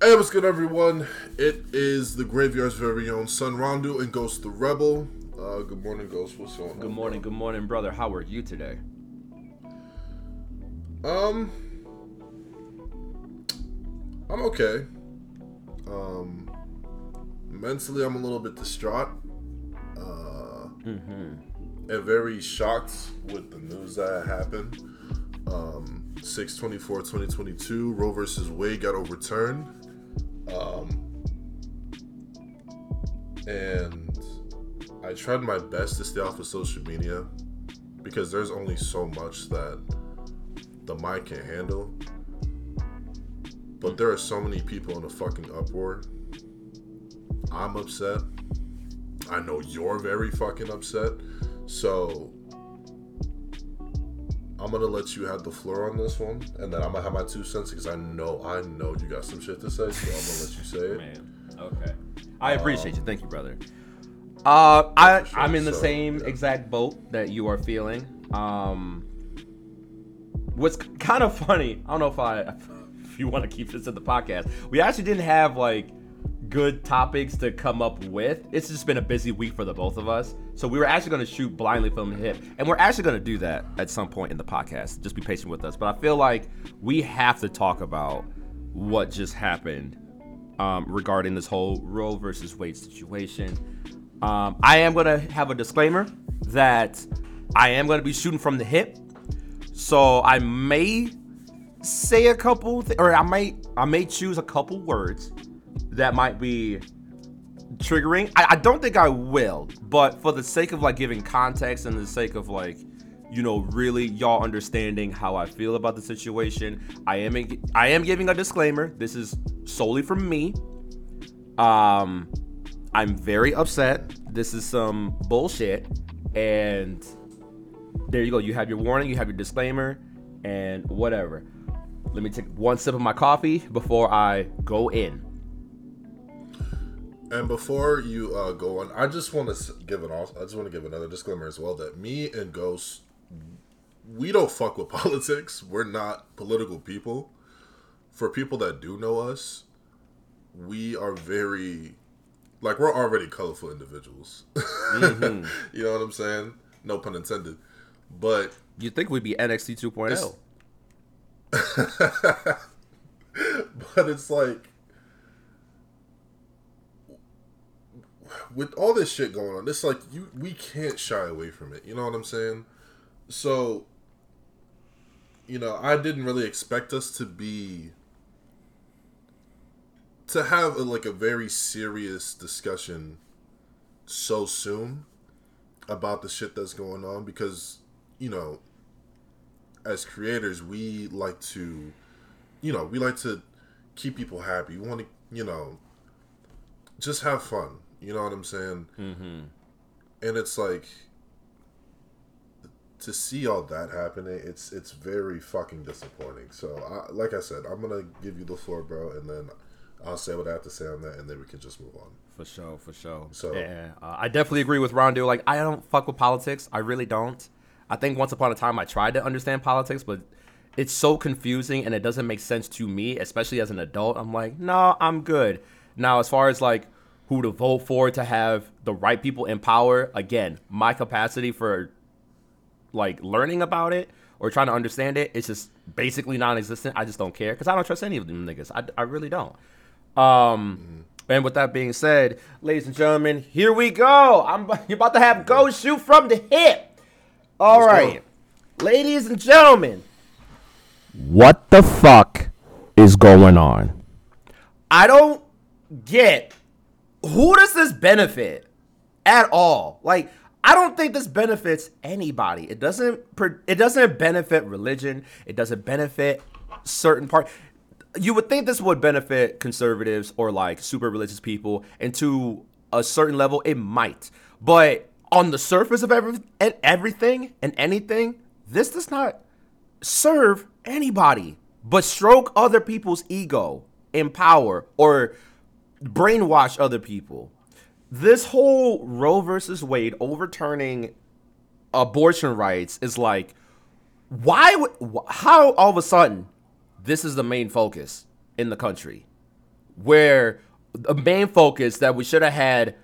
Hey, what's good, everyone? It is the Graveyard's very own Sonn Rondue and Ghost the Rebel. Uh, good morning, Ghost. What's going on? Good morning, good morning, brother. How are you today? Um, I'm okay. Um, mentally, I'm a little bit distraught. Uh, and very shocked with the news that happened. Um, 624 2022, Roe versus Wade got overturned. Um, and I tried my best to stay off of social media because there's only so much that the mind can handle. But there are so many people in a fucking uproar. I'm upset. I know you're very fucking upset. So I'm gonna let you have the floor on this one, and then I'm gonna have my two cents because I know I know you got some shit to say, so I'm gonna let you say it. Man, okay. I appreciate you. Thank you, brother. Uh, I sure. I'm in the So, same yeah. exact boat that you are feeling. Um, what's kind of funny? I don't know if I if you want to keep this in the podcast. We actually didn't have like good topics to come up with. It's just been a busy week for the both of us. So we were actually going to shoot blindly from the hip, and we're actually going to do that at some point in the podcast. Just be patient with us. But I feel like we have to talk about what just happened um, regarding this whole Roe versus Wade situation. Um, I am going to have a disclaimer that I am going to be shooting from the hip. So I may say a couple, th- or I might, I may choose a couple words that might be triggering. I, I don't think I will, but for the sake of like giving context and the sake of like, you know, really y'all understanding how I feel about the situation, I am I am giving a disclaimer. This is solely from me. Um, I'm very upset. This is some bullshit, and there you go. You have your warning. You have your disclaimer, and whatever. Let me take one sip of my coffee before I go in. And before you uh, go on, I just want to give an also, I just want to give another disclaimer as well that me and Ghost, we don't fuck with politics. We're not political people. For people that do know us, we are very, like we're already colorful individuals. you know what I'm saying? No pun intended. But You think we'd be NXT 2.0? But it's like with all this shit going on it's like you we can't shy away from it. You know what i'm saying? So you know i didn't really expect us to be to have a, like a very serious discussion so soon about the shit that's going on because you know as creators we like to you know we like to keep people happy. We want to you know just have fun you know what i'm saying Mm-hmm. and it's like to see all that happening it's it's very fucking disappointing so I, like i said i'm gonna give you the floor bro and then i'll say what i have to say on that and then we can just move on For sure, for sure. So- yeah, uh, I definitely agree with Rondo. Like, I don't fuck with politics. I really don't. I think once upon a time I tried to understand politics, but it's so confusing and it doesn't make sense to me, especially as an adult. I'm like, no, I'm good. Now, as far as like who to vote for to have the right people in power, again, my capacity for like learning about it or trying to understand it, it's just basically non-existent. I just don't care because I don't trust any of them niggas. I, I really don't. Um, and with that being said, ladies and gentlemen, here we go. I'm you're about to have go shoot from the hip. All Let's right, ladies and gentlemen, what the fuck is going on? I don't get who does this benefit at all. Like I don't think this benefits anybody. It doesn't. It doesn't benefit religion. It doesn't benefit certain part. You would think this would benefit conservatives or like super religious people, and to a certain level, it might. But on the surface of every, and everything and anything, this does not serve anybody but stroke other people's ego in power or brainwash other people. This whole Roe versus Wade overturning abortion rights is like, why how all of a sudden this is the main focus in the country? where the main focus that we should have had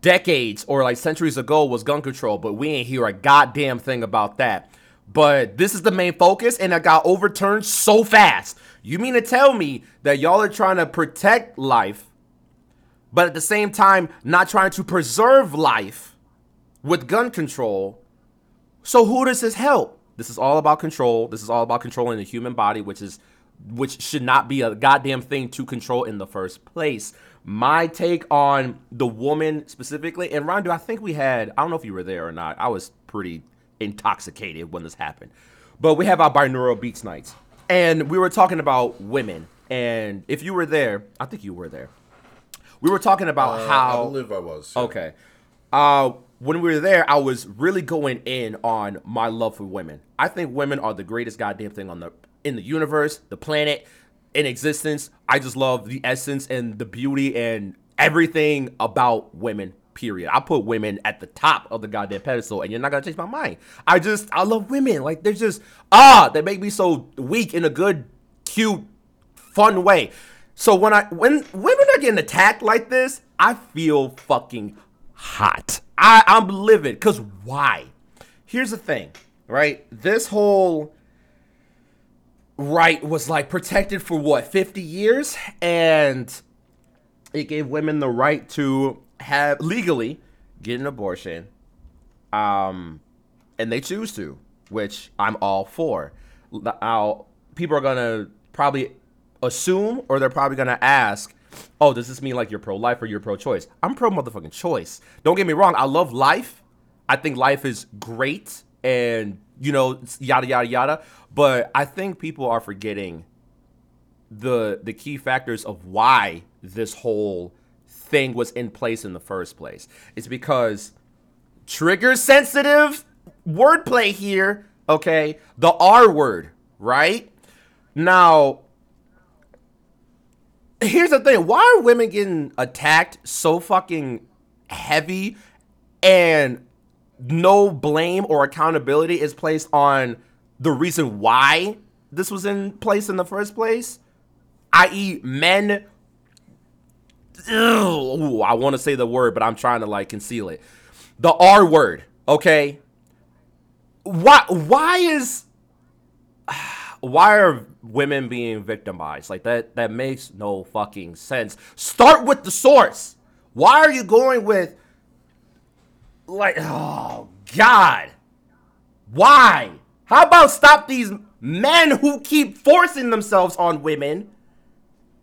decades or like centuries ago was gun control, but we ain't hear a goddamn thing about that. But this is the main focus, and it got overturned so fast. You mean to tell me that y'all are trying to protect life, but at the same time not trying to preserve life with gun control? So who does this help? This is all about control. This is all about controlling the human body, which is which should not be a goddamn thing to control in the first place. My take on the woman specifically, and Rondo, I think we had, I don't know if you were there or not. I was pretty intoxicated when this happened. But we have our binaural beats nights. And we were talking about women. And if you were there, I think you were there. We were talking about Uh, how I believe I was. yeah. Okay. Uh, when we were there, I was really going in on my love for women. I think women are the greatest goddamn thing on the in the universe, the planet, in existence. I just love the essence and the beauty and everything about women. Period. I put women at the top of the goddamn pedestal, and you're not gonna change my mind. I just I love women. Like they're just ah, they make me so weak in a good, cute, fun way. So when I when women are getting attacked like this, I feel fucking hot. I I'm livid. Cause why? Here's the thing, right? This whole right was like protected for what 50 years, and it gave women the right to have legally get an abortion, um, and they choose to, which I'm all for. Now, people are gonna probably assume, or they're probably gonna ask, "Oh, does this mean like you're pro-life or you're pro-choice?" I'm pro motherfucking choice. Don't get me wrong. I love life. I think life is great, and you know, yada yada yada. But I think people are forgetting the the key factors of why this whole thing was in place in the first place. It's because trigger sensitive wordplay here, okay? The R word, right? Now, here's the thing. Why are women getting attacked so fucking heavy and no blame or accountability is placed on the reason why this was in place in the first place? i.e., men. Ooh, I want to say the word, but I'm trying to like conceal it. The R word, okay? Why? Why is? Why are women being victimized? Like that? That makes no fucking sense. Start with the source. Why are you going with? Like, oh God. Why? How about stop these men who keep forcing themselves on women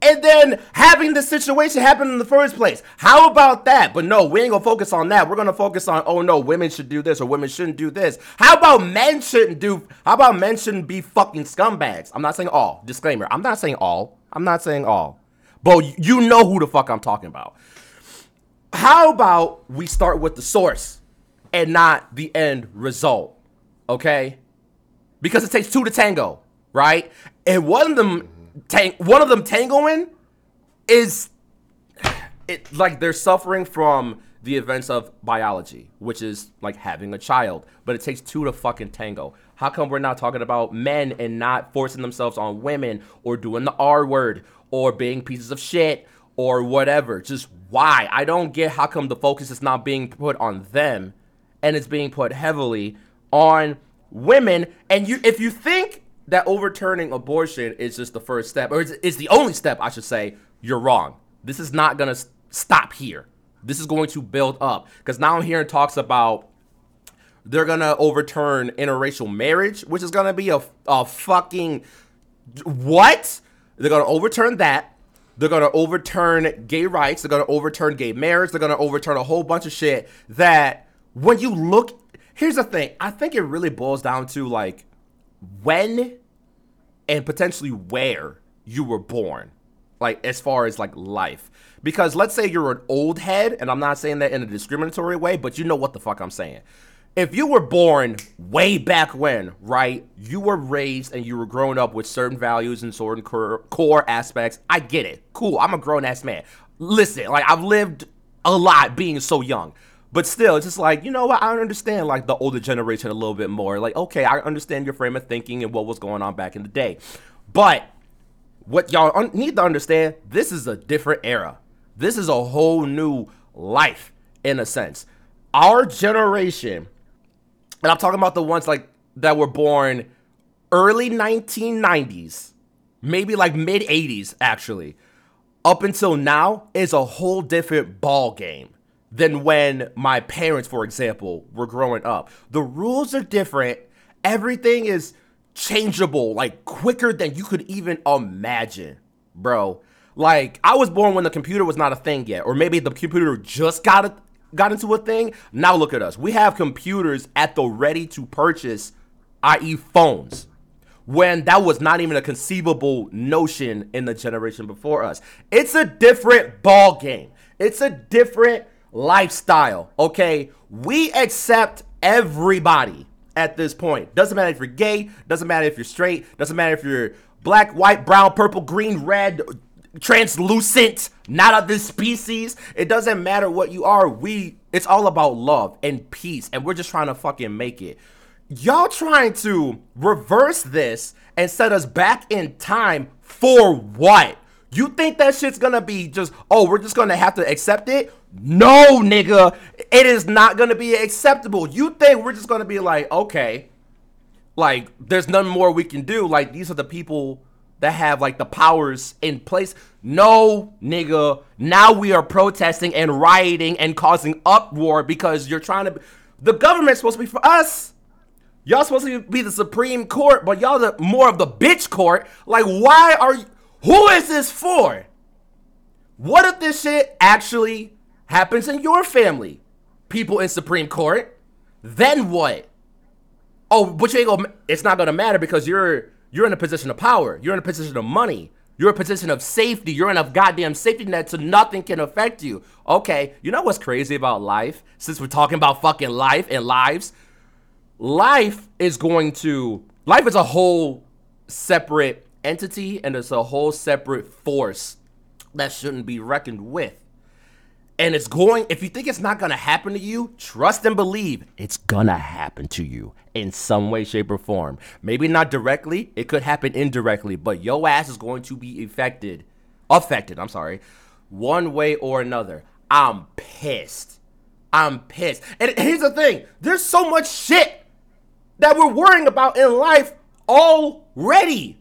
and then having the situation happen in the first place? How about that? But no, we ain't gonna focus on that. We're gonna focus on, oh no, women should do this or women shouldn't do this. How about men shouldn't do, how about men shouldn't be fucking scumbags? I'm not saying all. Disclaimer, I'm not saying all. I'm not saying all. But you know who the fuck I'm talking about. How about we start with the source and not the end result? Okay? Because it takes two to tango, right? And one of them tang- one of them tangoing is it like they're suffering from the events of biology, which is like having a child, but it takes two to fucking tango. How come we're not talking about men and not forcing themselves on women or doing the R word or being pieces of shit or whatever? Just why? I don't get how come the focus is not being put on them and it's being put heavily on women. And you if you think that overturning abortion is just the first step, or is the only step, I should say, you're wrong. This is not gonna stop here. This is going to build up because now I'm hearing talks about they're gonna overturn interracial marriage, which is gonna be a, a fucking what? They're gonna overturn that. They're gonna overturn gay rights. They're gonna overturn gay marriage. They're gonna overturn a whole bunch of shit that when you look, here's the thing. I think it really boils down to like when and potentially where you were born like as far as like life. Because let's say you're an old head and i'm not saying that in a discriminatory way but you know what the fuck i'm saying. If you were born way back when right you were raised and you were growing up with certain values and certain core, core aspects i get it. Cool i'm a grown-ass man. Listen like i've lived a lot being so young but still, it's just like, you know what? I understand like the older generation a little bit more. Like, okay, I understand your frame of thinking and what was going on back in the day. But what y'all un- need to understand, this is a different era. This is a whole new life in a sense. Our generation, and I'm talking about the ones like that were born early 1990s, maybe like mid 80s actually, up until now is a whole different ball game than when my parents, for example, were growing up. The rules are different. Everything is changeable, like quicker than you could even imagine, bro. Like I was born when the computer was not a thing yet, or maybe the computer just got a, got into a thing. Now look at us. We have computers at the ready to purchase, i.e., phones. When that was not even a conceivable notion in the generation before us. It's a different ball game. It's a different lifestyle. Okay, we accept everybody at this point. Doesn't matter if you're gay, doesn't matter if you're straight, doesn't matter if you're black, white, brown, purple, green, red, translucent, not of this species. It doesn't matter what you are. We it's all about love and peace and we're just trying to fucking make it. Y'all trying to reverse this and set us back in time for what? You think that shit's gonna be just, oh, we're just gonna have to accept it? No, nigga, it is not gonna be acceptable. You think we're just gonna be like, okay, like there's nothing more we can do. Like these are the people that have like the powers in place. No, nigga, now we are protesting and rioting and causing uproar because you're trying to. The government's supposed to be for us. Y'all supposed to be the Supreme Court, but y'all the more of the bitch court. Like, why are you? Who is this for? What if this shit actually happens in your family? People in Supreme Court. Then what? Oh, but you ain't gonna, it's not gonna matter because you're you're in a position of power. You're in a position of money. You're in a position of safety. You're in a goddamn safety net so nothing can affect you. Okay, you know what's crazy about life? Since we're talking about fucking life and lives, life is going to life is a whole separate entity and it's a whole separate force that shouldn't be reckoned with. And it's going, if you think it's not gonna happen to you, trust and believe it's gonna happen to you in some way, shape, or form. Maybe not directly, it could happen indirectly, but your ass is going to be affected, affected, I'm sorry, one way or another. I'm pissed. I'm pissed. And here's the thing there's so much shit that we're worrying about in life already.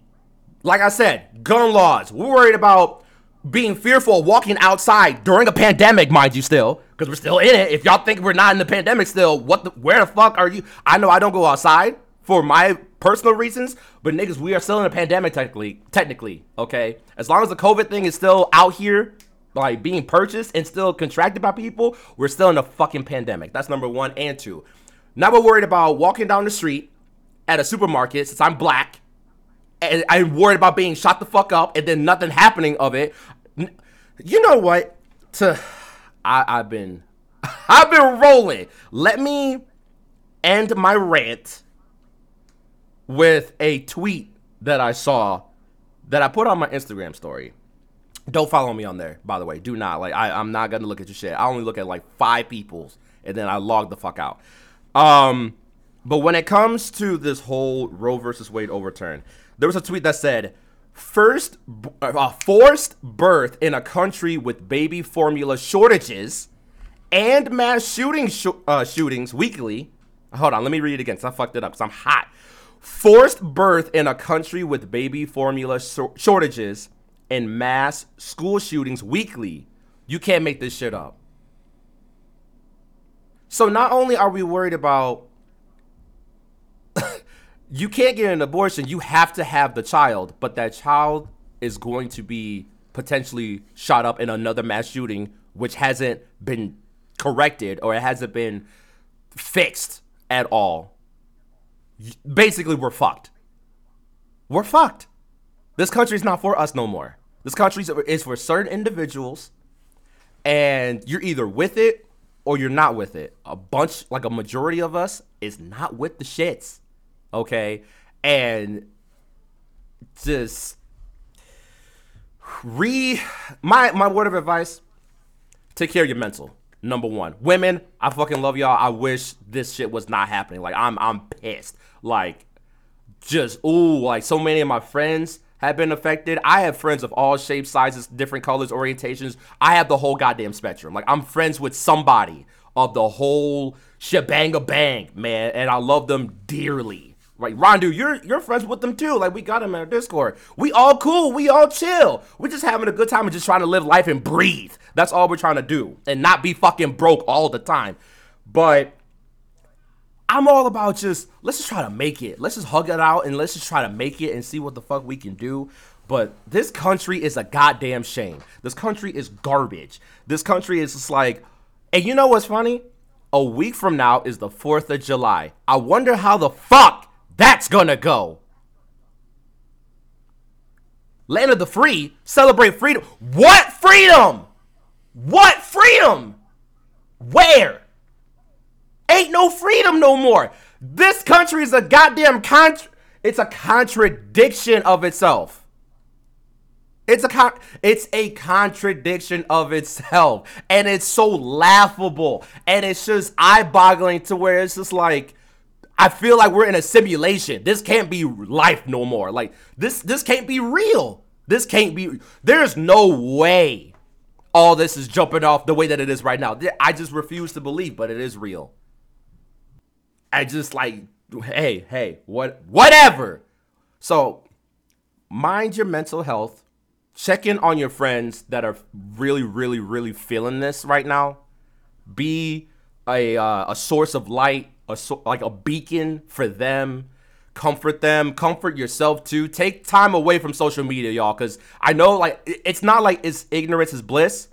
Like I said, gun laws. We're worried about being fearful of walking outside during a pandemic, mind you, still, because we're still in it. If y'all think we're not in the pandemic still, what the, where the fuck are you? I know I don't go outside for my personal reasons, but niggas, we are still in a pandemic technically, technically, okay? As long as the COVID thing is still out here, like being purchased and still contracted by people, we're still in a fucking pandemic. That's number one and two. Now we're worried about walking down the street at a supermarket since I'm black and I'm worried about being shot the fuck up and then nothing happening of it. You know what? To I, I've been I've been rolling. Let me end my rant with a tweet that I saw that I put on my Instagram story. Don't follow me on there, by the way. Do not. Like I, I'm not gonna look at your shit. I only look at like five people's and then I log the fuck out. Um but when it comes to this whole Roe versus Wade overturn, there was a tweet that said, first uh, forced birth in a country with baby formula shortages and mass shooting sh- uh, shootings weekly. Hold on, let me read it again because I fucked it up because I'm hot. Forced birth in a country with baby formula sh- shortages and mass school shootings weekly. You can't make this shit up. So not only are we worried about you can't get an abortion. You have to have the child, but that child is going to be potentially shot up in another mass shooting, which hasn't been corrected or it hasn't been fixed at all. Basically, we're fucked. We're fucked. This country is not for us no more. This country is for certain individuals, and you're either with it or you're not with it. A bunch, like a majority of us, is not with the shits okay? And just re my my word of advice, take care of your mental. Number one. Women, I fucking love y'all. I wish this shit was not happening. Like I'm I'm pissed. Like just ooh, like so many of my friends have been affected. I have friends of all shapes, sizes, different colors, orientations. I have the whole goddamn spectrum. Like I'm friends with somebody of the whole shebang a bang, man, and I love them dearly. Right, Rondue, you're you're friends with them too. Like we got them in our Discord. We all cool. We all chill. We're just having a good time and just trying to live life and breathe. That's all we're trying to do, and not be fucking broke all the time. But I'm all about just let's just try to make it. Let's just hug it out and let's just try to make it and see what the fuck we can do. But this country is a goddamn shame. This country is garbage. This country is just like, and you know what's funny? A week from now is the 4th of July. I wonder how the fuck that's gonna go. Land of the free, celebrate freedom. What freedom? What freedom? Where? Ain't no freedom no more. This country is a goddamn contra- it's a contradiction of itself. It's a con- it's a contradiction of itself and it's so laughable and it's just eye-boggling to where it's just like I feel like we're in a simulation. This can't be life no more. Like this this can't be real. This can't be there's no way all this is jumping off the way that it is right now. I just refuse to believe, but it is real. I just like hey, hey, what whatever. So mind your mental health. Check in on your friends that are really, really, really feeling this right now. Be a uh, a source of light a like a beacon for them. Comfort them. Comfort yourself too. Take time away from social media y'all because i know like it's not like it's ignorance is bliss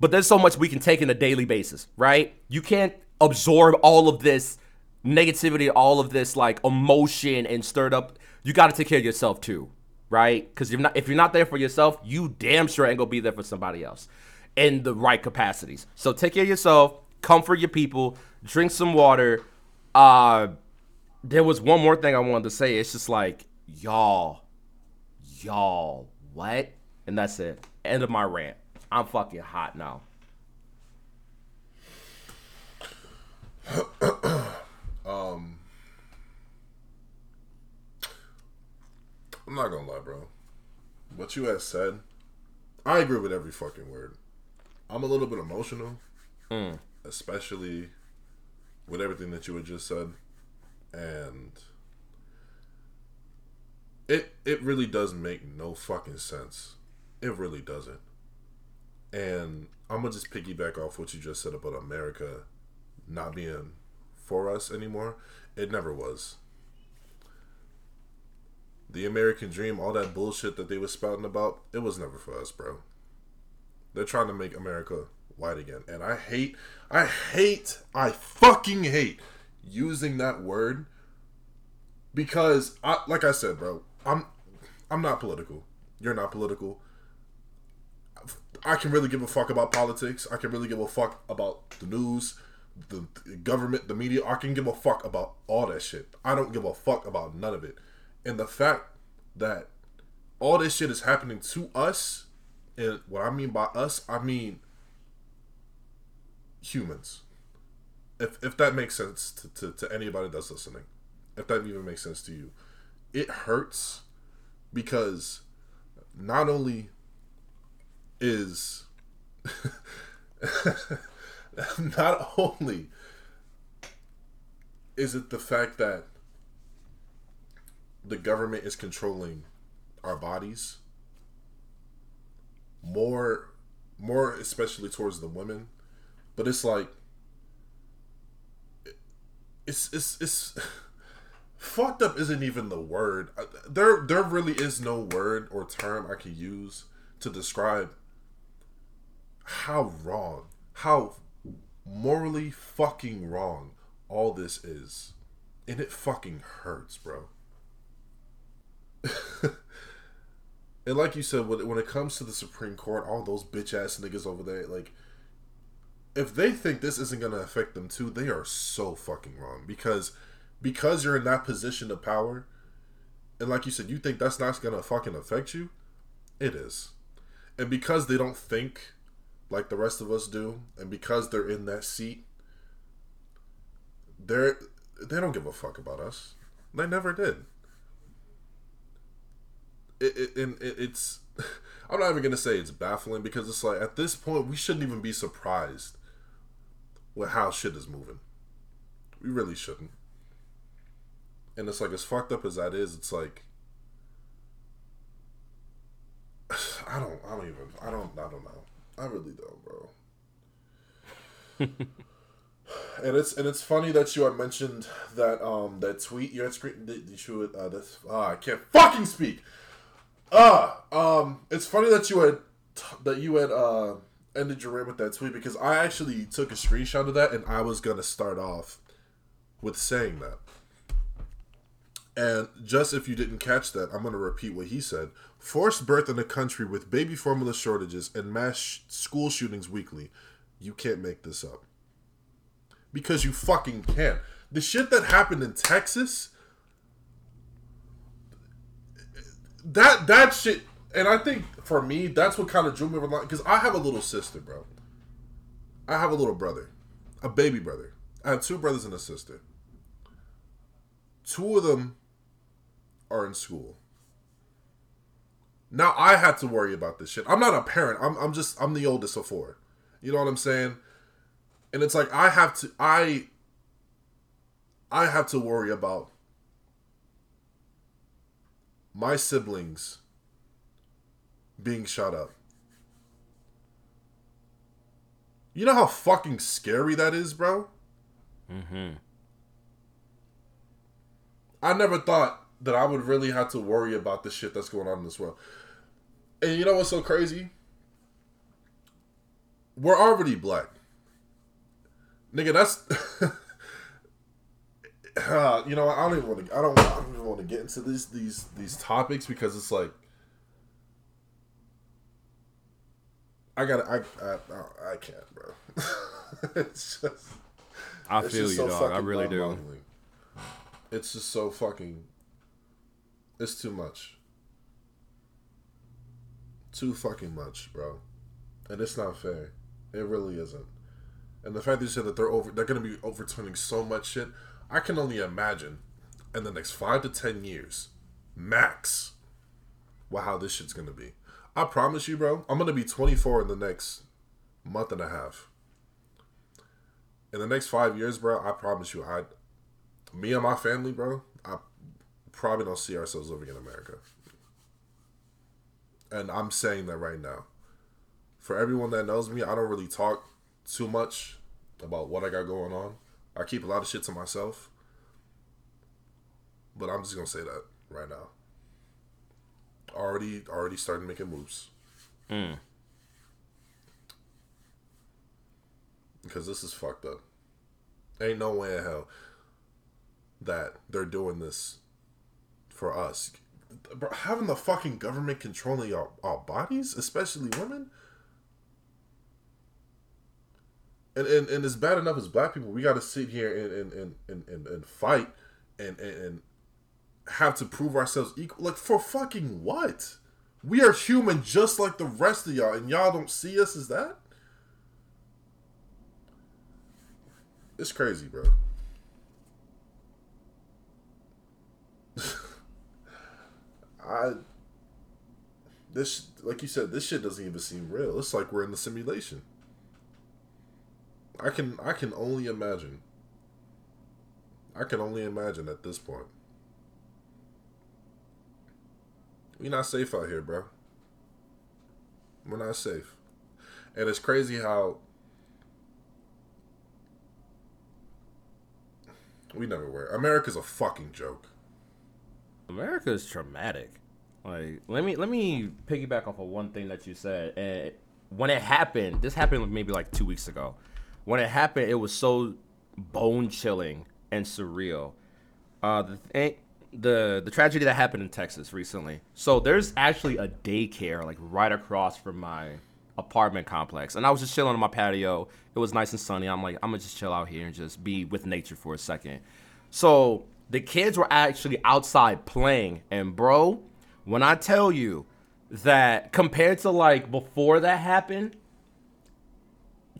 but there's so much we can take in a daily basis right? You can't absorb all of this negativity all of this like emotion and stirred up. You got to take care of yourself too right? Because you're not if you're not there for yourself you damn sure ain't gonna be there for somebody else in the right capacities. So take care of yourself comfort your people drink some water uh, there was one more thing I wanted to say. It's just like y'all, y'all, what? And that's it. End of my rant. I'm fucking hot now. um, I'm not gonna lie, bro. What you had said, I agree with every fucking word. I'm a little bit emotional, mm. especially with everything that you had just said, and it it really does make no fucking sense. It really doesn't. And I'm gonna just piggyback off what you just said about America not being for us anymore. It never was. The American dream, all that bullshit that they were spouting about, it was never for us, bro. They're trying to make America white again. And I hate, I hate, I fucking hate using that word because I, like I said, bro, I'm, I'm not political. You're not political. I can really give a fuck about politics. I can really give a fuck about the news, the, the government, the media. I can give a fuck about all that shit. I don't give a fuck about none of it. And the fact that all this shit is happening to us, and what I mean by us, I mean humans. If if that makes sense to, to, to anybody that's listening, if that even makes sense to you, it hurts because not only is not only is it the fact that the government is controlling our bodies more more especially towards the women but it's like it's it's it's fucked up isn't even the word. There there really is no word or term I can use to describe how wrong, how morally fucking wrong all this is. And it fucking hurts, bro. and like you said, when, when it comes to the Supreme Court, all those bitch ass niggas over there, like, if they think this isn't going to affect them too, they are so fucking wrong because because you're in that position of power and like you said you think that's not going to fucking affect you, it is. And because they don't think like the rest of us do and because they're in that seat, they're they don't give a fuck about us. They never did. it, it, it, it's. I'm not even gonna say it's baffling because it's like at this point we shouldn't even be surprised with how shit is moving. We really shouldn't. And it's like as fucked up as that is, it's like I don't I don't even I don't I don't know. I really don't, bro. and it's and it's funny that you had mentioned that um that tweet you had screen that you uh this ah I can't fucking speak. Ah um it's funny that you had that you had uh ended your rant with that tweet because I actually took a screenshot of that and I was gonna start off with saying that. And just if you didn't catch that, I'm gonna repeat what he said. Forced birth in a country with baby formula shortages and mass sh- school shootings weekly. You can't make this up. Because you fucking can't. The shit that happened in Texas, that that shit, and I think for me, that's what kind of drew me over. Because I have a little sister, bro. I have a little brother, a baby brother. I have two brothers and a sister. Two of them are in school. Now I had to worry about this shit. I'm not a parent. I'm I'm just I'm the oldest of four. You know what I'm saying? And it's like I have to I I have to worry about my siblings being shot up. You know how fucking scary that is, bro? Mhm. I never thought that I would really have to worry about the shit that's going on in this world. And you know what's so crazy? We're already black. Nigga, that's uh, you know, I don't even want to I don't I don't even want to get into these these these topics because it's like I got I I I can't, bro. it's just I feel you, so dog. I really do. It's just so fucking it's too much. Too fucking much, bro. And it's not fair. It really isn't. And the fact that you said that they're over they're gonna be overturning so much shit, I can only imagine in the next five to ten years, max, well how this shit's gonna be. I promise you, bro, I'm gonna be 24 in the next month and a half. In the next five years, bro, I promise you, I me and my family, bro, I probably don't see ourselves living in America. And I'm saying that right now. For everyone that knows me, I don't really talk too much about what I got going on. I keep a lot of shit to myself. But I'm just gonna say that right now. Already already starting making moves. Mm. Because this is fucked up. Ain't no way in hell that they're doing this for us. Having the fucking government controlling our, our bodies, especially women. And, and, and it's bad enough as black people. We got to sit here and, and, and, and, and fight and, and have to prove ourselves equal. Like, for fucking what? We are human just like the rest of y'all, and y'all don't see us as that? It's crazy, bro. I this like you said, this shit doesn't even seem real. It's like we're in the simulation. I can I can only imagine. I can only imagine at this point. We're not safe out here, bro. We're not safe. And it's crazy how we never were. America's a fucking joke. America is traumatic. Like let me let me piggyback off of one thing that you said. And when it happened, this happened maybe like two weeks ago. When it happened, it was so bone chilling and surreal. Uh, the the the tragedy that happened in Texas recently. So there's actually a daycare like right across from my apartment complex, and I was just chilling on my patio. It was nice and sunny. I'm like, I'm gonna just chill out here and just be with nature for a second. So the kids were actually outside playing. And bro, when I tell you that compared to like before that happened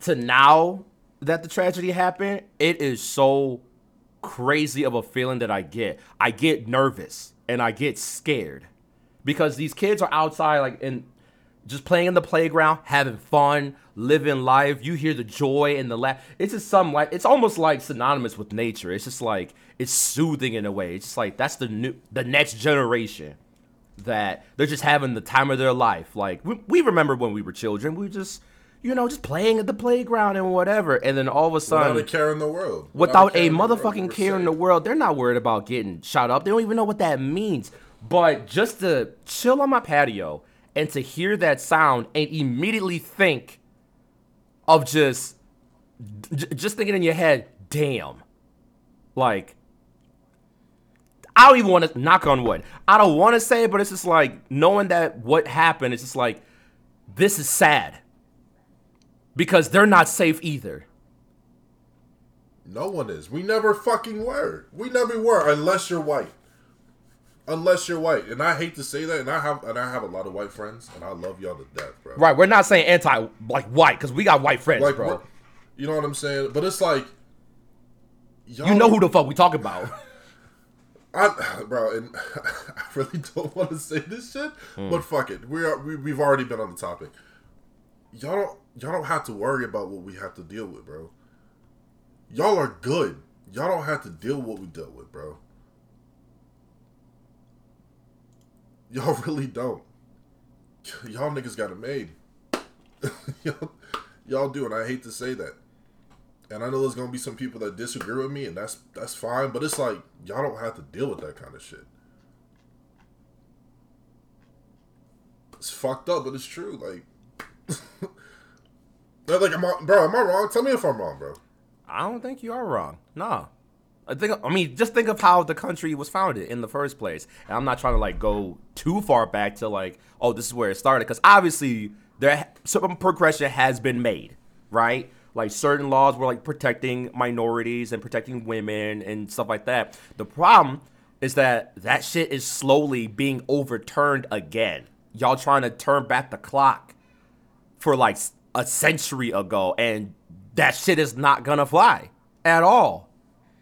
to now that the tragedy happened, it is so crazy of a feeling that I get. I get nervous and I get scared because these kids are outside like in just playing in the playground, having fun, living life. You hear the joy and the laugh. It's just some like it's almost like synonymous with nature. It's just like it's soothing in a way. It's just like that's the new the next generation that they're just having the time of their life. Like we, we remember when we were children, we just you know just playing at the playground and whatever, and then all of a sudden, without a care in the world, without, a, motherfucking care in the world, they're not worried about getting shot up. They don't even know what that means. But just to chill on my patio and to hear that sound and immediately think of just just thinking in your head, damn, like I don't even want to knock on wood. I don't want to say it, but it's just like knowing that what happened. It's just like this is sad because they're not safe either. No one is. We never fucking were. We never were unless you're white. Unless you're white, and I hate to say that, and I have and I have a lot of white friends, and I love y'all to death, bro. Right, we're not saying anti like white because we got white friends, like, bro. You know what I'm saying? But it's like, you know who the fuck we talking about. I, bro, and I really don't want to say this shit, mm. but fuck it. We are we, we've already been on the topic. Y'all don't y'all don't have to worry about what we have to deal with, bro. Y'all are good. Y'all don't have to deal with what we dealt with, bro. Y'all really don't. Y'all niggas got it made. y'all, y'all do, and I hate to say that. And I know there's gonna be some people that disagree with me, and that's that's fine. But it's like y'all don't have to deal with that kind of shit. It's fucked up, but it's true. Like, like, am I, bro? Am I wrong? Tell me if I'm wrong, bro. I don't think you are wrong. No. I think I mean just think of how the country was founded in the first place. And I'm not trying to like go too far back to like, oh, this is where it started because obviously there some progression has been made, right? Like certain laws were like protecting minorities and protecting women and stuff like that. The problem is that that shit is slowly being overturned again. Y'all trying to turn back the clock for like a century ago and that shit is not gonna fly at all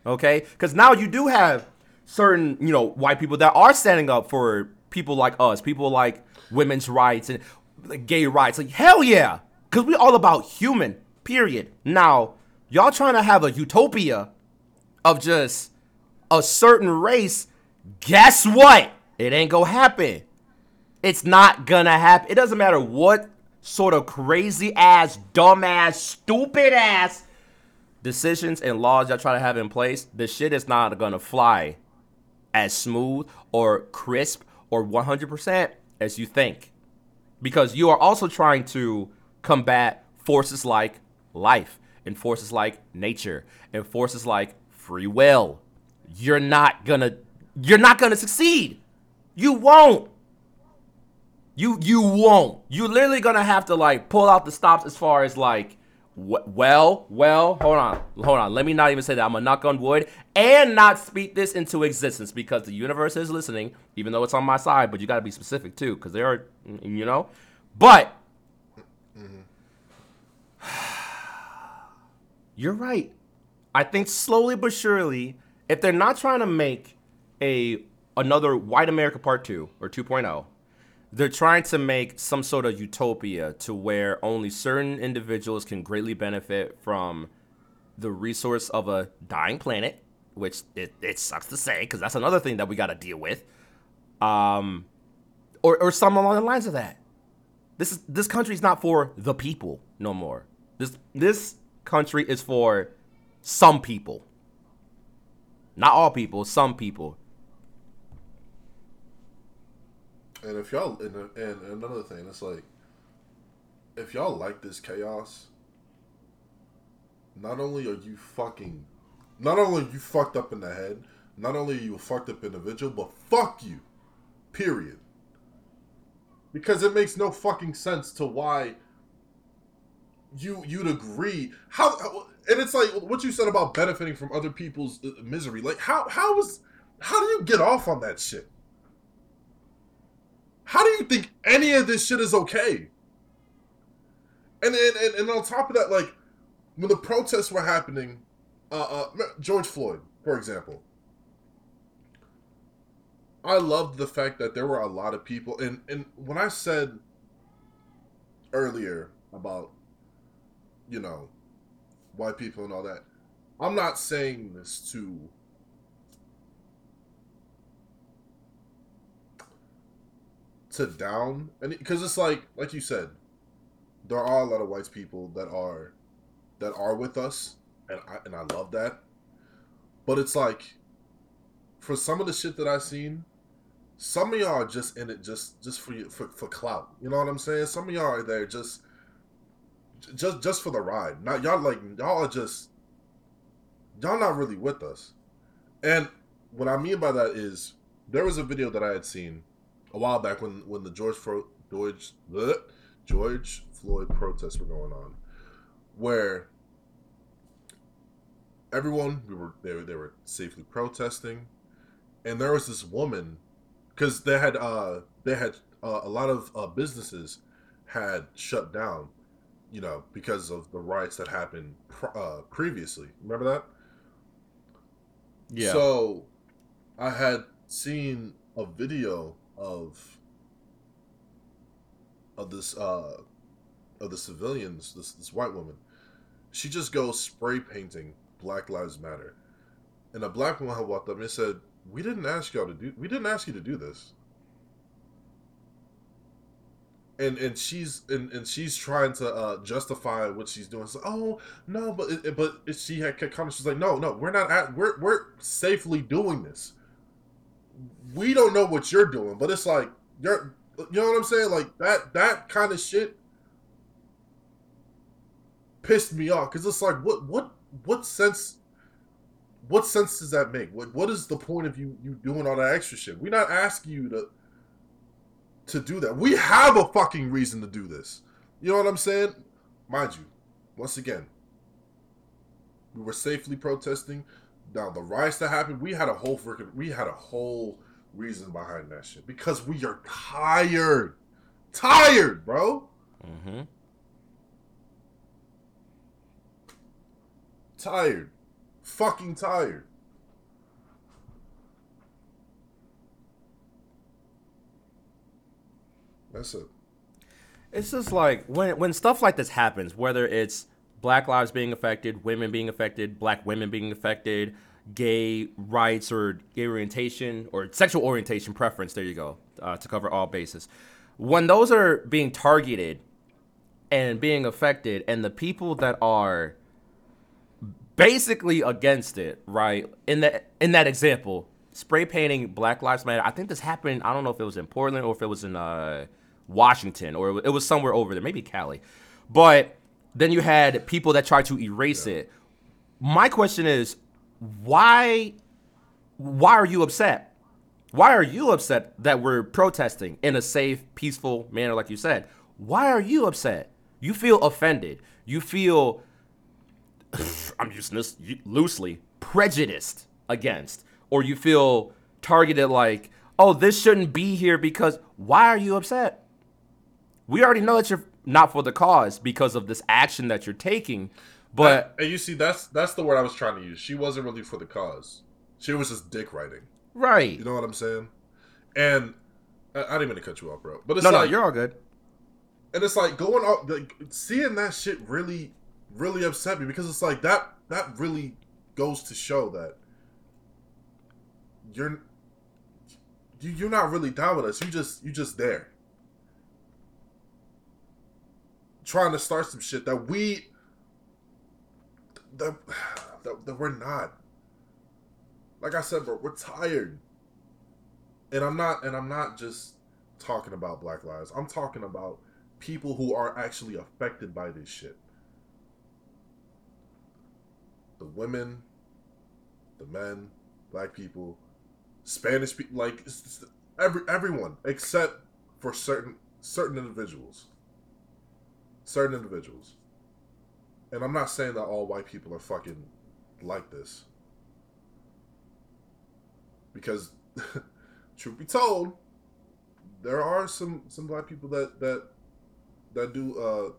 okay? Because now you do have certain, you know, white people that are standing up for people like us, people like women's rights and gay rights. Like, hell yeah, because we all about human, period. Now, y'all trying to have a utopia of just a certain race, guess what? It ain't gonna happen. It's not gonna happen. It doesn't matter what sort of crazy ass, dumb ass, stupid ass decisions and laws y'all try to have in place, the shit is not gonna fly as smooth or crisp or 100% as you think. Because you are also trying to combat forces like life and forces like nature and forces like free will. You're not gonna you're not gonna succeed. You won't. You you won't. You're literally gonna have to like pull out the stops as far as like well, well, hold on, hold on. Let me not even say that. I'm gonna knock on wood and not speak this into existence because the universe is listening, even though it's on my side. But you gotta be specific too, because there are, you know. But you're right. I think slowly but surely, if they're not trying to make a another White America Part Two or 2.0, they're trying to make some sort of utopia to where only certain individuals can greatly benefit from the resource of a dying planet, which it, it sucks to say because that's another thing that we got to deal with. Um, or or some along the lines of that. This is this country is not for the people no more. This this country is for some people. Not all people, some people. And if y'all and, and another thing, it's like if y'all like this chaos, not only are you fucking, not only are you fucked up in the head, not only are you a fucked up individual, but fuck you, period. Because it makes no fucking sense to why you you'd agree how and it's like what you said about benefiting from other people's uh, misery. Like how how was how do you get off on that shit? How do you think any of this shit is okay? And and, and, and on top of that, like when the protests were happening, uh, uh, George Floyd, for example, I loved the fact that there were a lot of people, and and when I said earlier about you know white people and all that, I'm not saying this to to down and because it's like like you said there are a lot of white people that are that are with us and I and I love that. But it's like for some of the shit that I've seen some of y'all are just in it just just for you for, for clout. You know what I'm saying? Some of y'all are there just just just for the ride. Not y'all like y'all are just y'all not really with us. And what I mean by that is there was a video that I had seen a while back when when the George Fro- George bleh, George Floyd protests were going on, where everyone we were they were, they were safely protesting, and there was this woman because they had uh they had uh, a lot of uh, businesses had shut down, you know, because of the riots that happened pr- uh, previously. Remember that? Yeah. So, I had seen a video of of this uh of the civilians, this this white woman. She just goes spray painting Black Lives Matter. And a black woman walked up and said, We didn't ask y'all to do we didn't ask you to do this. And and she's and, and she's trying to uh, justify what she's doing. So, oh no, but it, but she had kind of she's like, no, no, we're not at we're we're safely doing this we don't know what you're doing, but it's like you're you know what I'm saying? Like that that kind of shit pissed me off because it's like what what what sense what sense does that make? What what is the point of you you doing all that extra shit? We're not asking you to to do that. We have a fucking reason to do this. You know what I'm saying? Mind you, once again, we were safely protesting. Now the riots that happened, we had a whole freaking we had a whole reason behind that shit because we are tired, tired, bro. Mm-hmm. Tired, fucking tired. That's it. It's just like when when stuff like this happens, whether it's black lives being affected, women being affected, black women being affected, gay rights or gay orientation or sexual orientation preference. There you go, uh, to cover all bases. When those are being targeted and being affected, and the people that are basically against it, right? In that in that example, spray painting Black Lives Matter. I think this happened. I don't know if it was in Portland or if it was in uh, Washington or it was somewhere over there, maybe Cali. But then you had people that tried to erase yeah. it. My question is, why why are you upset? Why are you upset that we're protesting in a safe, peaceful manner, like you said? Why are you upset? You feel offended. You feel, I'm using this loosely, prejudiced against. Or you feel targeted like, oh, this shouldn't be here because why are you upset? We already know that you're not for the cause because of this action that you're taking. But and you see, that's that's the word I was trying to use. She wasn't really for the cause. She was just dick writing. Right. You know what I'm saying? And I, I didn't mean to cut you off, bro. But it's no, like, no, you're all good. And it's like going up, like seeing that shit really, really upset me because it's like that that really goes to show that you're you, you're not really down with us. You just you just there trying to start some shit that we that, that, that we're not. Like I said, bro, we're tired. And I'm not and I'm not just talking about black lives. I'm talking about people who are actually affected by this shit. The women, the men, black people, Spanish people, like every everyone except for certain certain individuals. Certain individuals. And I'm not saying that all white people are fucking like this. Because truth be told, there are some some black people that that that do uh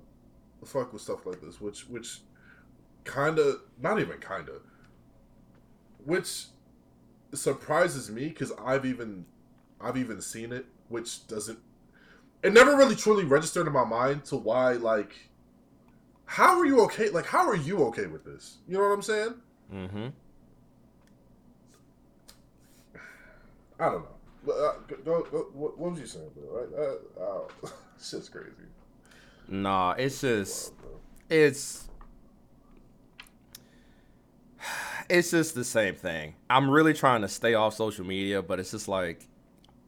fuck with stuff like this, which which kind of not even kind of which surprises me because I've even I've even seen it, which doesn't. It never really truly registered in my mind to why like. How are you okay? Like, how are you okay with this? You know what I'm saying? Mm-hmm. I don't know. Uh, go, go, what, what was you saying, bro? Right? Uh, oh, shit's crazy. Nah, it's just it's it's just the same thing. I'm really trying to stay off social media, but it's just like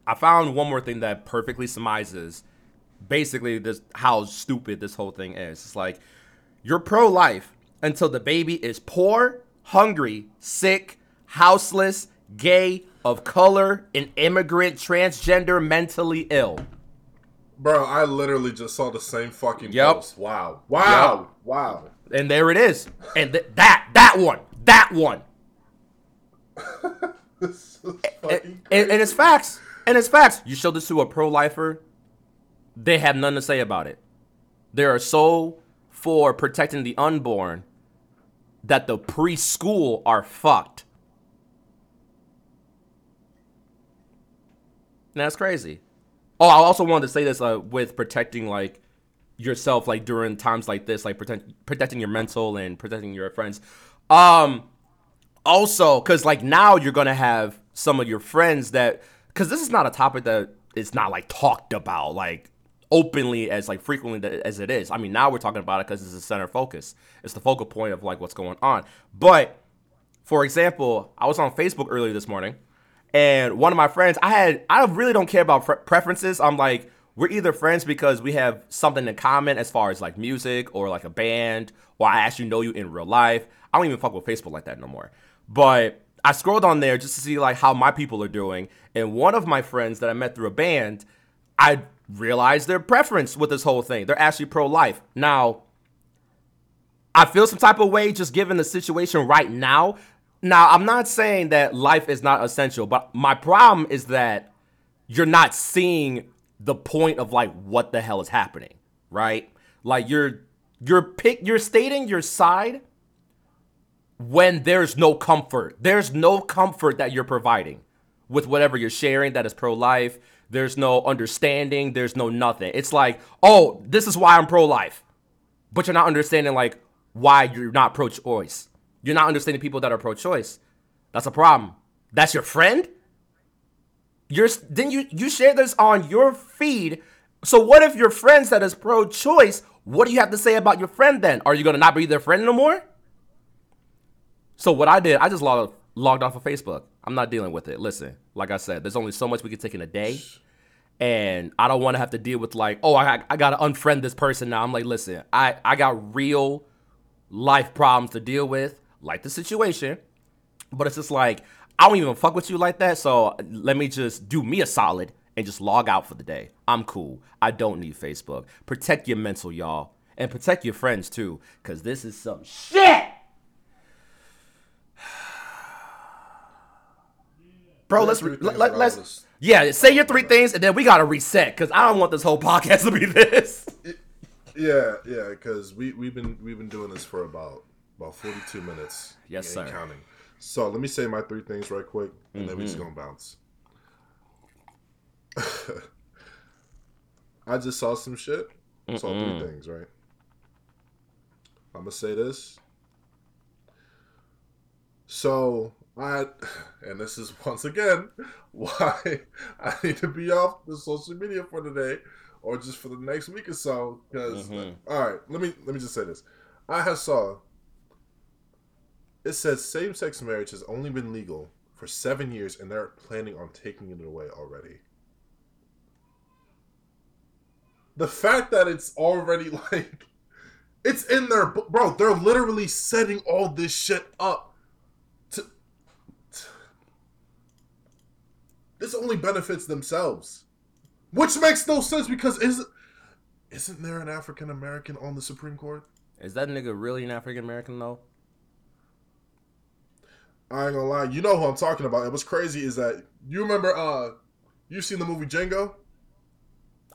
I found one more thing that perfectly surmises basically this how stupid this whole thing is. It's like you're pro life until the baby is poor, hungry, sick, houseless, gay, of color, an immigrant, transgender, mentally ill. Bro, I literally just saw the same fucking Yep. post. Wow. Wow. Yep. Wow. And there it is. And th- that that one, that one. This is and, and, and it's facts. And it's facts. You show this to a pro lifer, they have nothing to say about it. They are so for protecting the unborn that the preschool are fucked. That's crazy. Oh, I also wanted to say this uh, with protecting like yourself, like during times like this, like protect, protecting your mental and protecting your friends. Um, also because like now you're gonna have some of your friends that because this is not a topic that is not like talked about like openly as like frequently as it is. I mean now we're talking about it because it's the center focus. It's the focal point of like what's going on. But for example i was on facebook earlier this morning and one of my friends i had i really don't care about pre- preferences. I'm like we're either friends because we have something in common as far as like music or like a band or i actually know you in real life. I don't even fuck with facebook like that no more. But I scrolled on there just to see like how my people are doing, and one of my friends that I met through a band, I realized their preference with this whole thing. They're actually pro-life. Now, I feel some type of way just given the situation right now. Now, I'm not saying that life is not essential, but my problem is that you're not seeing the point of like what the hell is happening, right? Like you're you're pick you're stating your side when there's no comfort. There's no comfort that you're providing with whatever you're sharing that is pro life. There's no understanding. There's no nothing. It's like, oh, this is why I'm pro life. But you're not understanding, like, why you're not pro choice. You're not understanding people that are pro choice. That's a problem. That's your friend? You're, then you, you share this on your feed. So what if your friends that is pro choice, what do you have to say about your friend then? Are you going to not be their friend no more? So what I did, I just logged logged off of Facebook. I'm not dealing with it. Listen, like I said, there's only so much we can take in a day, and I don't want to have to deal with like, oh, I I gotta unfriend this person now. I'm like, listen, I I got real life problems to deal with, like the situation, but it's just like I don't even fuck with you like that. So let me just do me a solid and just log out for the day. I'm cool. I don't need Facebook. Protect your mental, y'all, and protect your friends too, cause this is some shit. Bro, let's re- things let, let's yeah, say your three things and then we gotta reset because I don't want this whole podcast to be this. Yeah, yeah, because we we've been we've been doing this for about about forty two minutes. Yes, sir. Counting. So let me say my three things right quick, and then we Mm-hmm. just gonna bounce. I just saw some shit. Saw three things, right? I'm gonna say this. So I, and this is once again why I need to be off the social media for today, or just for the next week or so. Because Mhm. all right, let me let me just say this. I have saw. It says same-sex marriage has only been legal for seven years, and they're planning on taking it away already. The fact that it's already like, it's in their bro. They're literally setting all this shit up. To, to- this only benefits themselves, which makes no sense because isn't isn't there an African American on the Supreme Court? Is that nigga really an African American though? I ain't gonna lie. You know who I'm talking about. And what's crazy is that you remember uh you seen the movie Django?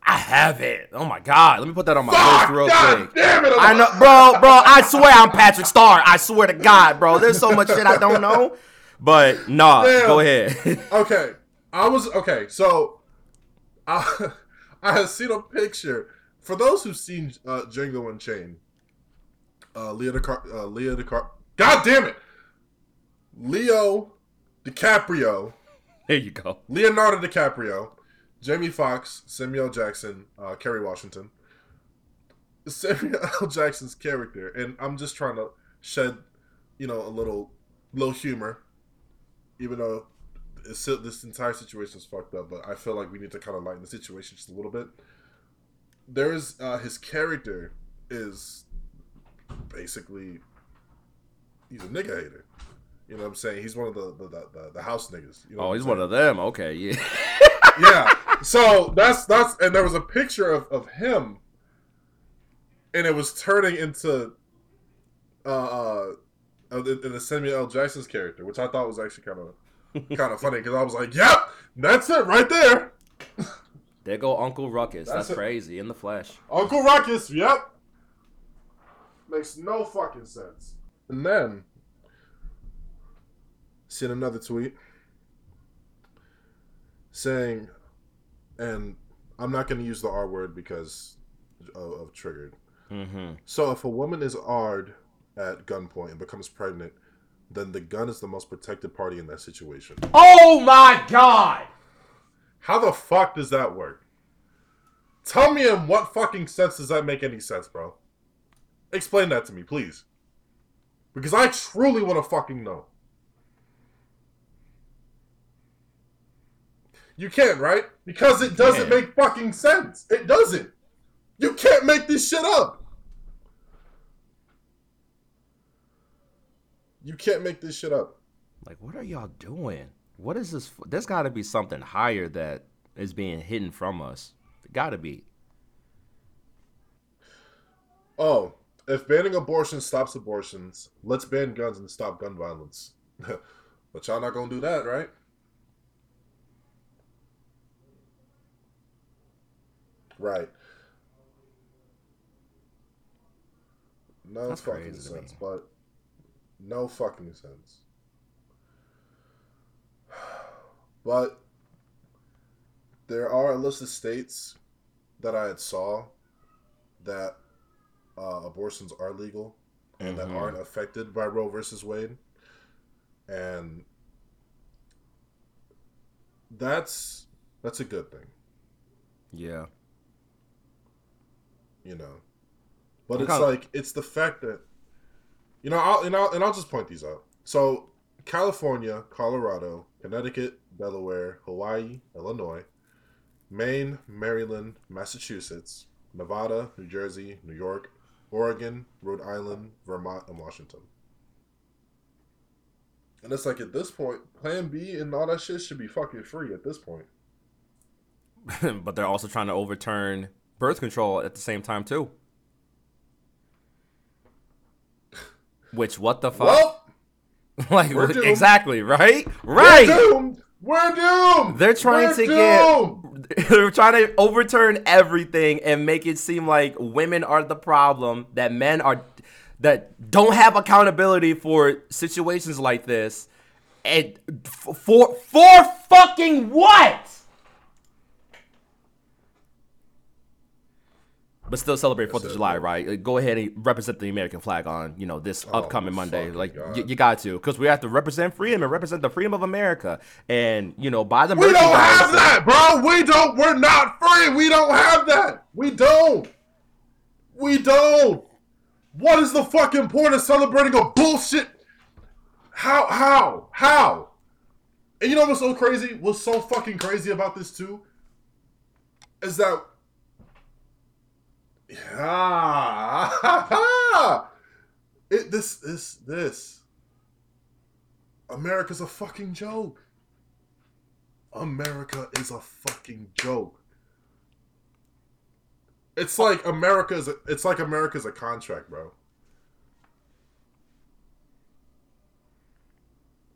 I have it. Oh my god, let me put that on my Fuck! list real God quick. damn it! I know, bro, bro. I swear I'm Patrick Star. I swear to God, bro. There's so much shit I don't know. But nah, Damn. go ahead. Okay. I was okay. So, I I have seen a picture. For those who've seen uh, Django Unchained, uh, Leo DiCar- uh, Leo DiCar- God damn it, Leo DiCaprio, There you go. Leonardo DiCaprio, Jamie Foxx, Samuel Jackson, uh, Kerry Washington. Samuel L. Jackson's character, and I'm just trying to shed, you know, a little, little humor, even though this entire situation is fucked up. But I feel like we need to kind of lighten the situation just a little bit. There's uh, his character is basically he's a nigga hater. You know what I'm saying? He's one of the the, the, the house niggas. You know Oh, he's I'm one of them. Okay, yeah. yeah. So that's that's and there was a picture of, of him and it was turning into uh uh in the Samuel L. Jackson's character, which I thought was actually kind of kind of funny because I was like, "Yep, that's it right there, There go Uncle Ruckus. That's That's, crazy in the flesh. Uncle Ruckus." Yep, makes no fucking sense. And then seen another tweet saying, and I'm not going to use the R word because of, of triggered. Mm-hmm. So if a woman is R'd at gunpoint and becomes pregnant, then the gun is the most protected party in that situation. Oh my God! How the fuck does that work? Tell me in what fucking sense does that make any sense, bro? Explain that to me, please. Because I truly want to fucking know. You can't, right? Because it doesn't make fucking sense. It doesn't. You can't make this shit up. You can't make this shit up. Like, what are y'all doing? What is this? There's got to be something higher that is being hidden from us. Got to be. Oh, if banning abortion stops abortions, let's ban guns and stop gun violence. but y'all not gonna do that, right? Right. No That's fucking crazy to me. sense, but no fucking sense. But there are a list of states that I had saw that uh, abortions are legal and that Mhm. aren't affected by Roe versus Wade, and that's that's a good thing, Yeah. you know. But I'm it's kinda- like it's the fact that you know, I'll, and I'll and I'll just point these out. So California, Colorado, Connecticut, Delaware, Hawaii, Illinois, Maine, Maryland, Massachusetts, Nevada, New Jersey, New York, Oregon, Rhode Island, Vermont, and Washington. And it's like at this point, Plan B and all that shit should be fucking free at this point. but they're also trying to overturn birth control at the same time too. Which what the fuck? Well, like exactly right, right. we're doomed. We're doomed. They're trying We're to doomed. get they're trying to overturn everything and make it seem like women are the problem, that men are that don't have accountability for situations like this. And for for fucking what? But still celebrate Fourth of July, right? Like, Go ahead and represent the American flag on, you know, this Oh, upcoming Monday. Like y- you got to, because we have to represent freedom and represent the freedom of America, and you know, by the We don't have that, bro. We don't. We're not free. We don't have that. We don't. We don't. What is the fucking point of celebrating a bullshit? How? How? How? And you know what's so crazy? What's so fucking crazy about this too? Is that? Yeah. it this this this. America's a fucking joke. America is a fucking joke. It's like America's. A, it's like America's a contract, bro.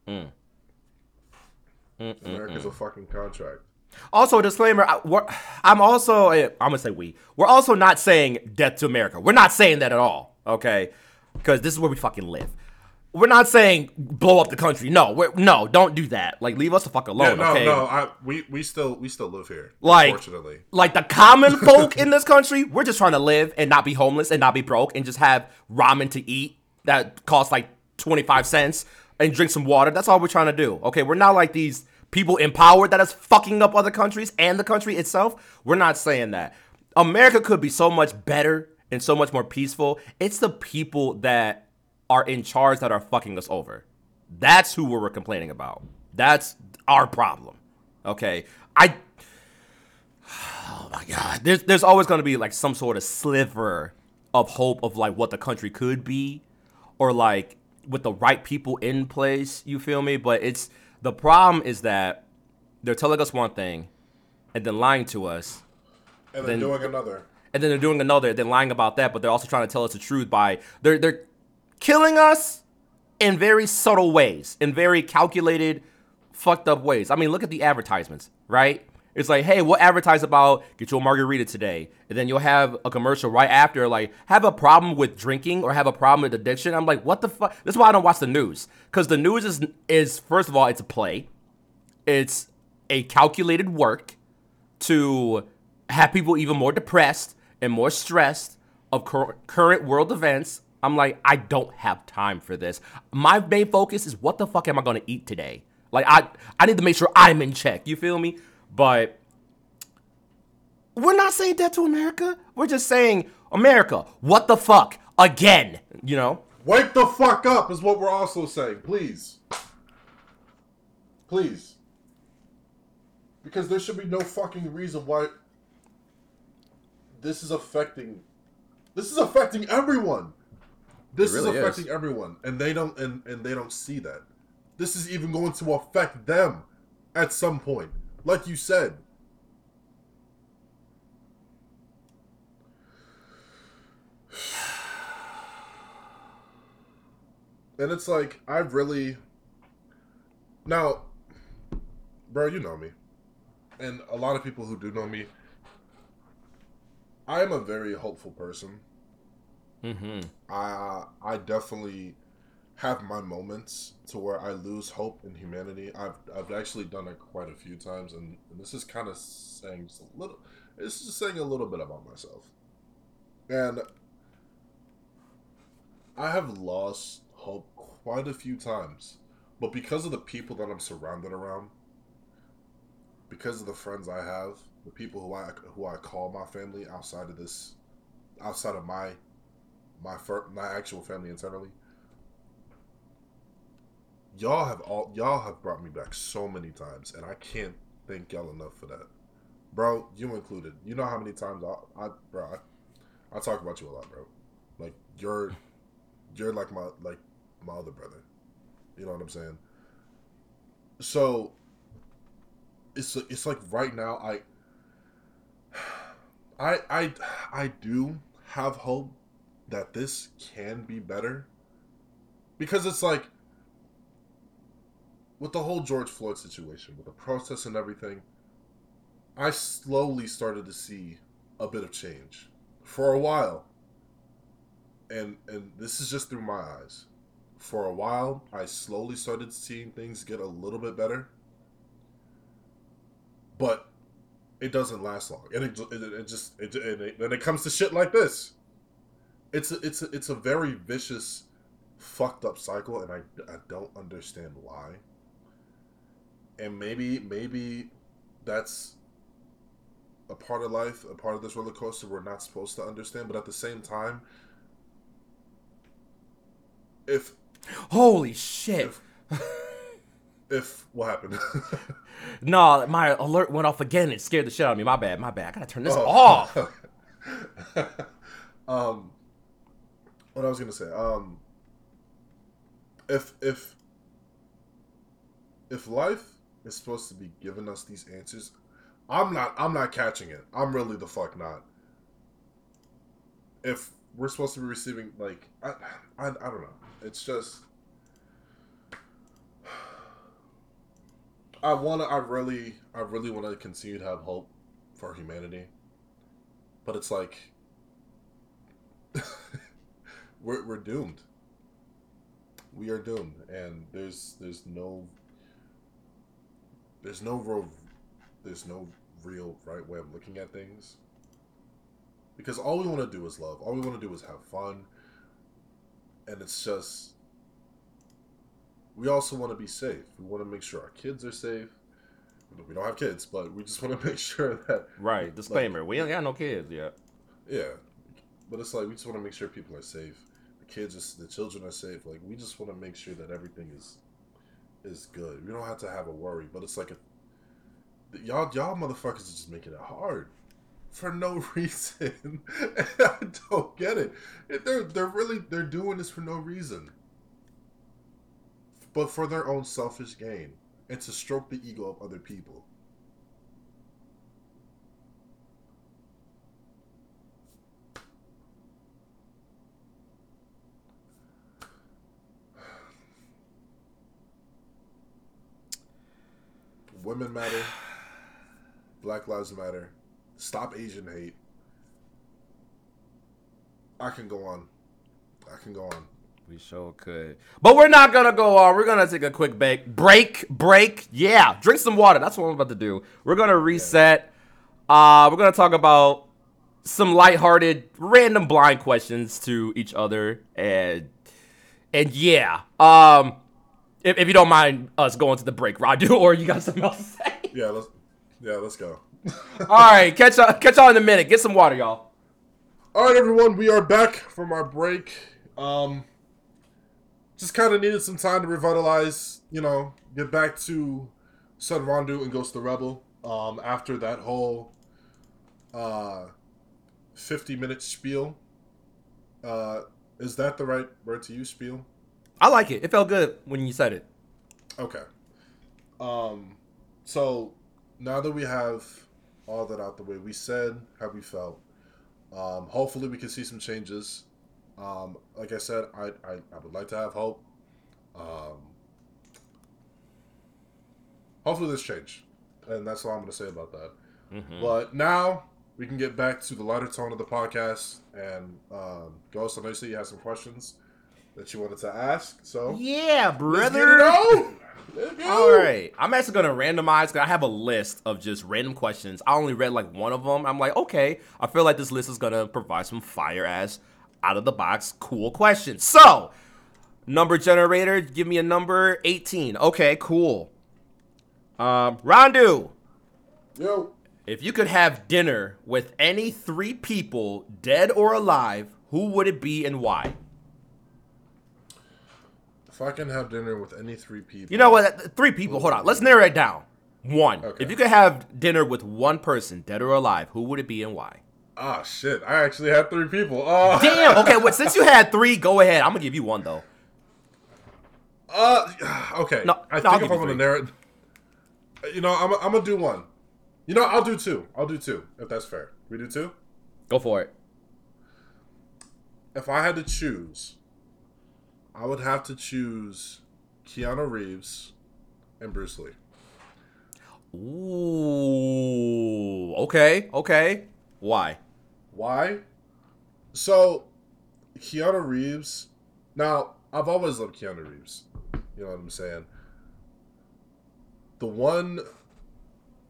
Mm. Mm, mm, America's mm. a fucking contract. Also, a disclaimer: I, we're, I'm also eh, I'm gonna say we. We're also not saying death to America. We're not saying that at all. Okay, because this is where we fucking live. we're not saying blow up the country. No, we're, no, don't do that. Like, leave us the fuck alone. Yeah, no, okay? no, I, we we still we still live here. Like- unfortunately, like the common folk in this country, we're just trying to live and not be homeless and not be broke and just have ramen to eat that costs like 25 cents and drink some water. That's all we're trying to do. Okay, we're not like these people in power that is fucking up other countries and the country itself. We're not saying that. America could be so much better and so much more peaceful. It's the people that are in charge that are fucking us over. That's who we're complaining about. That's our problem. Okay. I oh my god there's there's always going to be like some sort of sliver of hope of like what the country could be or like with the right people in place you feel me but it's the problem is that they're telling us one thing and then lying to us. And then then- doing another. and then they're doing another then lying about that but they're also trying to tell us the truth by they're they're killing us in very subtle ways in very calculated fucked up ways. I mean look at the advertisements right it's like hey we'll advertise about get you a margarita today and then you'll have a commercial right after like have a problem with drinking or have a problem with addiction i'm like what the fuck this is why i don't watch the news because the news is is first of all it's a play it's a calculated work to have people even more depressed and more stressed of cur- current world events. I'm like, I don't have time for this. My main focus is what the fuck am I gonna eat today? Like, I I need to make sure I'm in check. You feel me? But we're not saying that to America. We're just saying, America, what the fuck again? You know? Wake the fuck up is what we're also saying. Please. Please. Because there should be no fucking reason why this is affecting this is affecting everyone. This really is is. affecting everyone. And they don't and, and they don't see that. This is even going to affect them at some point. Like you said. And it's like I really now, bro, you know me, and a lot of people who do know me. I am a very hopeful person. Mm-hmm. I I definitely have my moments to where I lose hope in humanity. I've I've actually done it quite a few times, and, and this is kind of saying just a little. It's just saying a little bit about myself, and I have lost hope quite a few times, but because of the people that I'm surrounded around, because of the friends I have, the people who I who I call my family outside of this, outside of my my fir- my actual family internally. Y'all have all y'all have brought me back so many times, and I can't thank y'all enough for that, bro. You included. You know how many times I, I bro, I, I talk about you a lot, bro. Like you're, you're like my like my other brother. You know what I'm saying? So. It's it's like right now I. I I I do have hope that this can be better because it's like with the whole George Floyd situation with the protests and everything I slowly started to see a bit of change for a while. And and this is just through my eyes. For a while I slowly started seeing things get a little bit better. But it doesn't last long. And it, it, it just it, and it, then it comes to shit like this. It's a, it's a, it's a very vicious fucked up cycle and I, I don't understand why and maybe maybe that's a part of life a part of this roller coaster we're not supposed to understand but at the same time if Holy shit. if if what happened No, my alert went off again. It scared the shit out of me. My bad. My bad. I gotta turn this Oh. off. um, what I was gonna say. Um, if if if life is supposed to be giving us these answers, I'm not. I'm not catching it. I'm really the fuck not. If we're supposed to be receiving like I I, I don't know. It's just. I wanna. I really. I really want to continue to have hope for humanity but it's like we're, we're doomed we are doomed, and there's there's no there's no real there's no real right way of looking at things because all we want to do is love. All we want to do is have fun, and it's just we also want to be safe. We want to make sure our kids are safe. We don't have kids, but we just want to make sure that right. Disclaimer: like, We ain't got no kids yet. Yeah, but it's like we just want to make sure people are safe. The kids, are, the children are safe. Like we just want to make sure that everything is is good. We don't have to have a worry. But it's like a y'all y'all motherfuckers are just making it hard for no reason. I don't get it. They're they're really they're doing this for no reason, but for their own selfish gain and to stroke the ego of other people. Women matter. Black Lives Matter. Stop Asian hate. I can go on. I can go on. We sure could. But we're not gonna go on. We're gonna take a quick break. Break, break. Yeah. Drink some water. That's what I'm about to do. We're gonna reset. Uh we're gonna talk about some lighthearted, random blind questions to each other. And and yeah. Um if, if you don't mind us going to the break, Radu, or you got something else to say? Yeah, let's yeah, let's go. All right, catch y'all, catch y'all in a minute. Get some water, y'all. All right, everyone, we are back from our break. Um, just kind of needed some time to revitalize, you know, get back to Sonn Rondue and Ghost the Rebel. Um, after that whole uh, fifty minute spiel. Uh, is that the right word to use? Spiel. I like it. It felt good when you said it. Okay. Um, so now that we have all that out the way, we said how we felt. Um, hopefully, we can see some changes. Um, like I said, I, I, I would like to have hope. Um, hopefully, this change, and that's all I'm going to say about that. Mm-hmm. But now we can get back to the lighter tone of the podcast. And um, Ghost, I know you said you have some questions that you wanted to ask. So yeah, brother. All right, I'm actually gonna randomize. Cause I have a list of just random questions. I only read like one of them. I'm like, okay, I feel like this list is gonna provide some fire ass, out of the box, cool questions. So, number generator, give me a number 18. Okay, cool. Um, Rondue. Yo. If you could have dinner with any three people, dead or alive, who would it be and why? If I can have dinner with any three people. You know what? Three people. Hold on. Let's narrow it down. One. Okay. If you could have dinner with one person, dead or alive, who would it be and why? Ah, shit. I actually had three people. Oh. Damn. Okay. Well, since you had three, go ahead. I'm gonna give you one though. Uh. Okay. No. I no, think if I'm gonna narrow it, you know, I'm, I'm gonna do one. You know, I'll do two. I'll do two if that's fair. We do two. Go for it. If I had to choose I would have to choose Keanu Reeves and Bruce Lee. Ooh, okay, okay. Why? Why? So, Keanu Reeves. Now, I've always loved Keanu Reeves. You know what I'm saying? The one,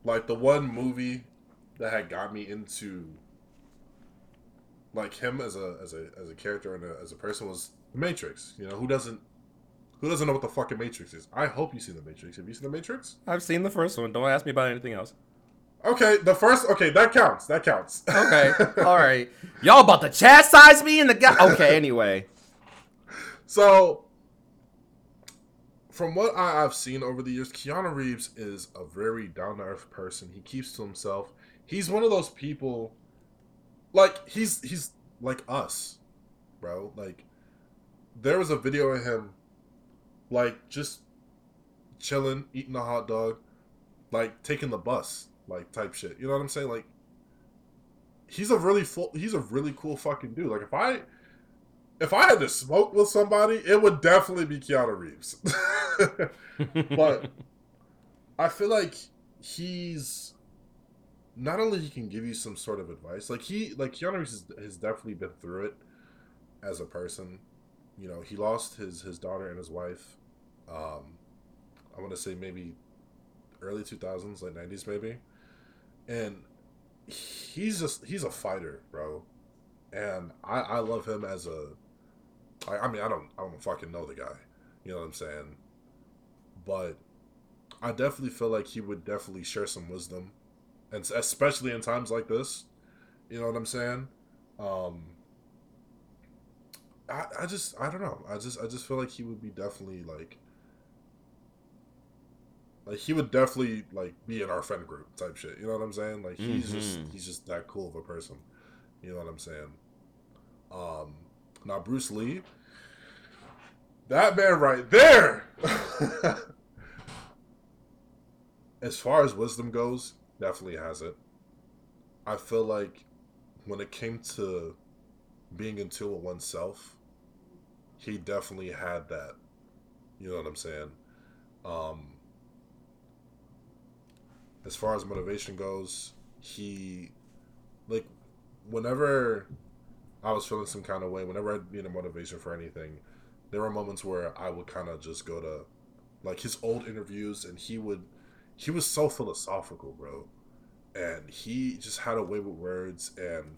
like the one movie that had got me into like him as a as a as a character and a, as a person was the Matrix. You know who doesn't who doesn't know what the fucking Matrix is? I hope you see the Matrix. Have you seen the Matrix? I've seen the first one. Don't ask me about anything else. Okay, the first. Okay, that counts. That counts. Okay, all right. Y'all about to chastise me in the guy? Okay, anyway. So, from what I, have seen over the years, Keanu Reeves is a very down to earth person. He keeps to himself. He's one of those people. Like he's he's like us, bro. Like there was a video of him, like just chilling, eating a hot dog, like taking the bus, like type shit. You know what I'm saying? Like he's a really full, he's a really cool fucking dude. Like if I if I had to smoke with somebody, it would definitely be Keanu Reeves. but I feel like he's not only he can give you some sort of advice, like he like Keanu Reeves has, has definitely been through it as a person you know, he lost his his daughter and his wife. Um, I want to say maybe early two thousands, late nineties, maybe. And he's just he's a fighter, bro. And I I love him as a. I, I mean I don't I don't fucking know the guy, you know what I'm saying. But I definitely feel like he would definitely share some wisdom, and especially in times like this, you know what I'm saying. Um, I, I just I don't know. I just I just feel like he would be definitely like like he would definitely like be in our friend group type shit. You know what I'm saying? Like he's mm-hmm. just he's just that cool of a person. You know what I'm saying? Um now Bruce Lee that man right there as far as wisdom goes, definitely has it. I feel like when it came to being in tune with oneself, he definitely had that. You know what I'm saying? Um, as far as motivation goes, he like whenever I was feeling some kind of way, whenever I'd be in a motivation for anything, there were moments where I would kind of just go to like his old interviews and he would he was so philosophical, bro. And he just had a way with words and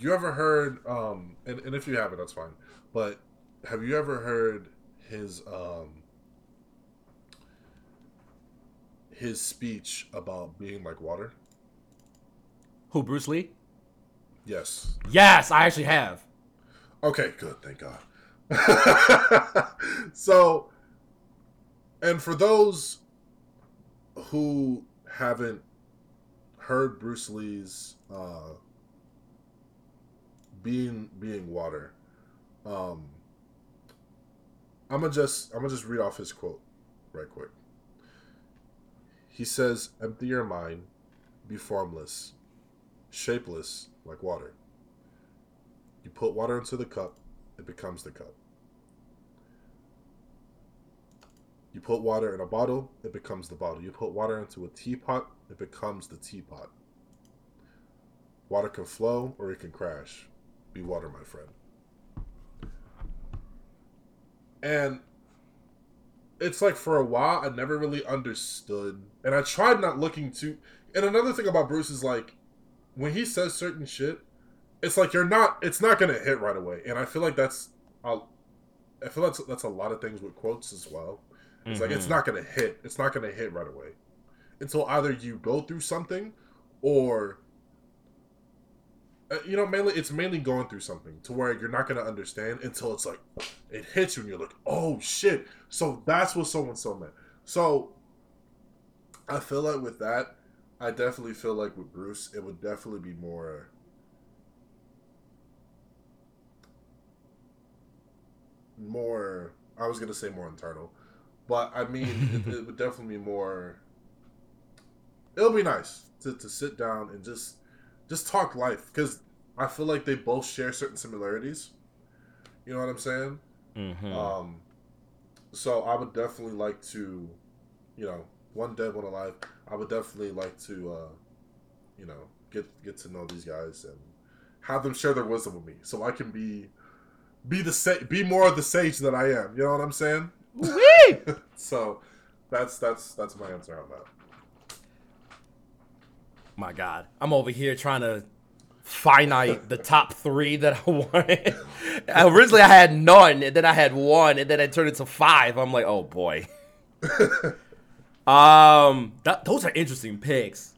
you ever heard um and, and if you haven't that's fine. But have you ever heard his um his speech about being like water? Who, Bruce Lee? Yes. Yes, I actually have. Okay, good, thank God. so and for those who haven't heard Bruce Lee's uh, being being water, um, I'm gonna just I'm gonna just read off his quote right quick. He says, "Empty your mind, be formless, shapeless like water. You put water into the cup, it becomes the cup. You put water in a bottle, it becomes the bottle. You put water into a teapot, it becomes the teapot. Water can flow or it can crash. Be water, my friend. And it's like for a while I never really understood and I tried not looking too and another thing about Bruce is like when he says certain shit, it's like you're not it's not gonna hit right away. And I feel like that's I feel that's that's a lot of things with quotes as well. It's mm-hmm. like it's mm-hmm. not gonna hit. It's not gonna hit right away until either you go through something or Uh, you know mainly it's mainly going through something to where you're not gonna understand until it's like it hits you and you're like oh shit so that's what someone so meant so i feel like with that i definitely feel like with bruce it would definitely be more more i was gonna say more internal but I mean, it, it, would definitely be more. It'll be nice to, to sit down and just just talk life because I feel like they both share certain similarities. You know what I'm saying? Mm-hmm. Um, so I would definitely like to, you know, one dead, one alive. I would definitely like to, uh, you know, get get to know these guys and have them share their wisdom with me, so I can be be the sa- be more of the sage that I am. You know what I'm saying? So that's that's that's my answer on that. My God, I'm over here trying to finite the top three that I wanted. Originally, I had none, and then I had one, and then it turned into five. I'm like, oh boy. um, that, those are interesting picks.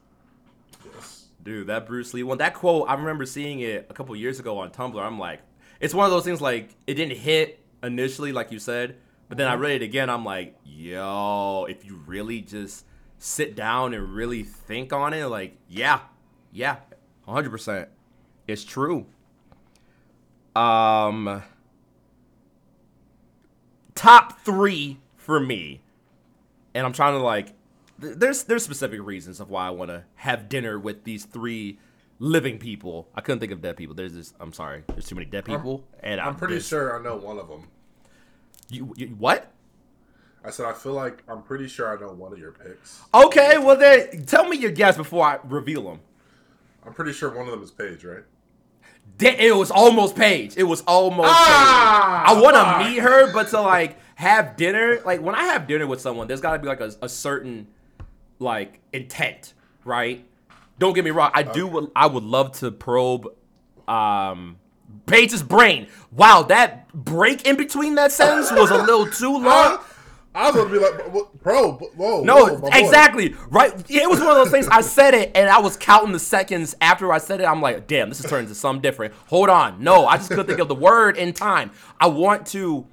Yes. Dude, that Bruce Lee one, that quote, I remember seeing it a couple years ago on Tumblr. I'm like, it's one of those things like it didn't hit initially, like you said, but then I read it again. I'm like, yo, if you really just sit down and really think on it, like, yeah, yeah, 100%. It's true. Um, top three for me, and I'm trying to like, there's there's specific reasons of why I want to have dinner with these three living people. I couldn't think of dead people. There's this. I'm sorry. There's too many dead people, I'm, and I'm, I'm pretty sure I know one of them. You, you what? I said I feel like I'm pretty sure I know one of your picks. Okay, well then tell me your guess before I reveal them. I'm pretty sure one of them is Paige, right? It was almost Paige. It was almost. Ah, Paige. I want to meet her, but to like have dinner, like when I have dinner with someone, there's got to be like a, a certain like intent, right? Don't get me wrong. I do. would I would love to probe um Paige's brain. Wow, that break in between that sentence was a little too long. I was gonna be like, "What- bro, whoa, No, whoa, my boy." exactly. Right. It was one of those things. I said it and I was counting the seconds after I said it. I'm like, damn, this is turning into something different. Hold on. No, I just couldn't think of the word in time. I want to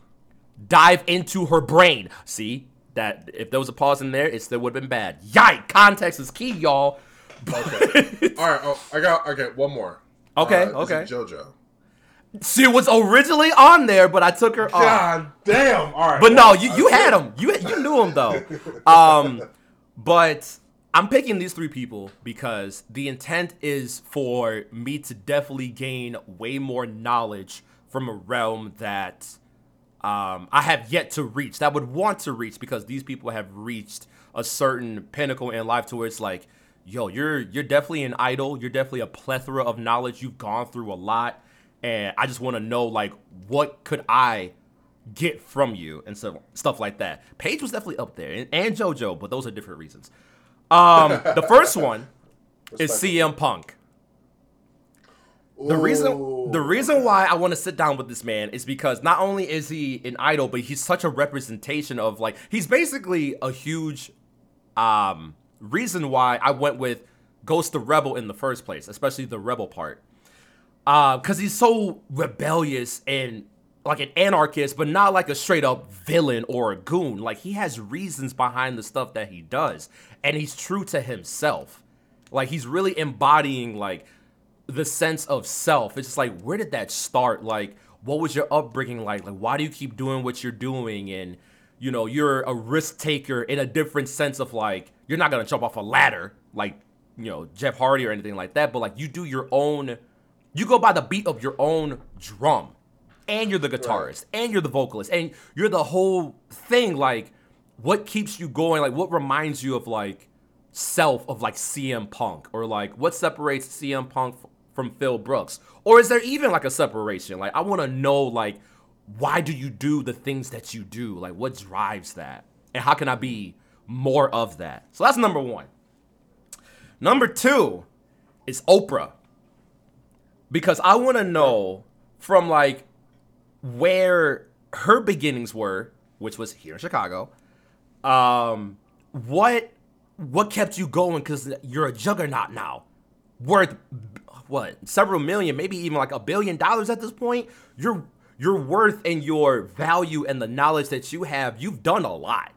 dive into her brain. See? That if there was a pause in there, it still would have been bad. Yike! Context is key, y'all. Okay. All right, oh, I got okay. One more. Okay, Uh, okay. JoJo. She was originally on there, but I took her off. God damn! All right, But no, you, you had him. You you knew him though. Um, but I'm picking these three people because the intent is for me to definitely gain way more knowledge from a realm that um, I have yet to reach. That I would want to reach because these people have reached a certain pinnacle in life to where it's like, yo, you're you're definitely an idol. You're definitely a plethora of knowledge. You've gone through a lot, and I just want to know like what could I get from you and so stuff like that. Paige was definitely up there, and, and JoJo, but those are different reasons. Um, the first one is CM Punk. The reason the reason why I want to sit down with this man is because not only is he an idol, but he's such a representation of like he's basically a huge um reason why I went with Ghost the Rebel in the first place, especially the rebel part. Uh, cause he's so rebellious and like an anarchist, but not like a straight up villain or a goon. Like he has reasons behind the stuff that he does, and he's true to himself. Like he's really embodying like the sense of self. It's just like, where did that start? Like, what was your upbringing like? Like, why do you keep doing what you're doing? And, you know, you're a risk taker in a different sense of like, you're not gonna jump off a ladder like, you know, Jeff Hardy or anything like that, but like, you do your own, you go by the beat of your own drum. And you're the guitarist, and you're the vocalist, and you're the whole thing. Like, what keeps you going? Like, what reminds you of like self of like CM Punk or like what separates CM Punk f- from Phil Brooks? Or is there even like a separation? Like I want to know like why do you do the things that you do? Like what drives that? And how can I be more of that? So that's number 1. Number 2 is Oprah. Because I want to know from like where her beginnings were, which was here in Chicago, um, what what kept you going? Because you're a juggernaut now, worth what several million, maybe even like a billion dollars at this point. Your your worth and your value and the knowledge that you have, you've done a lot.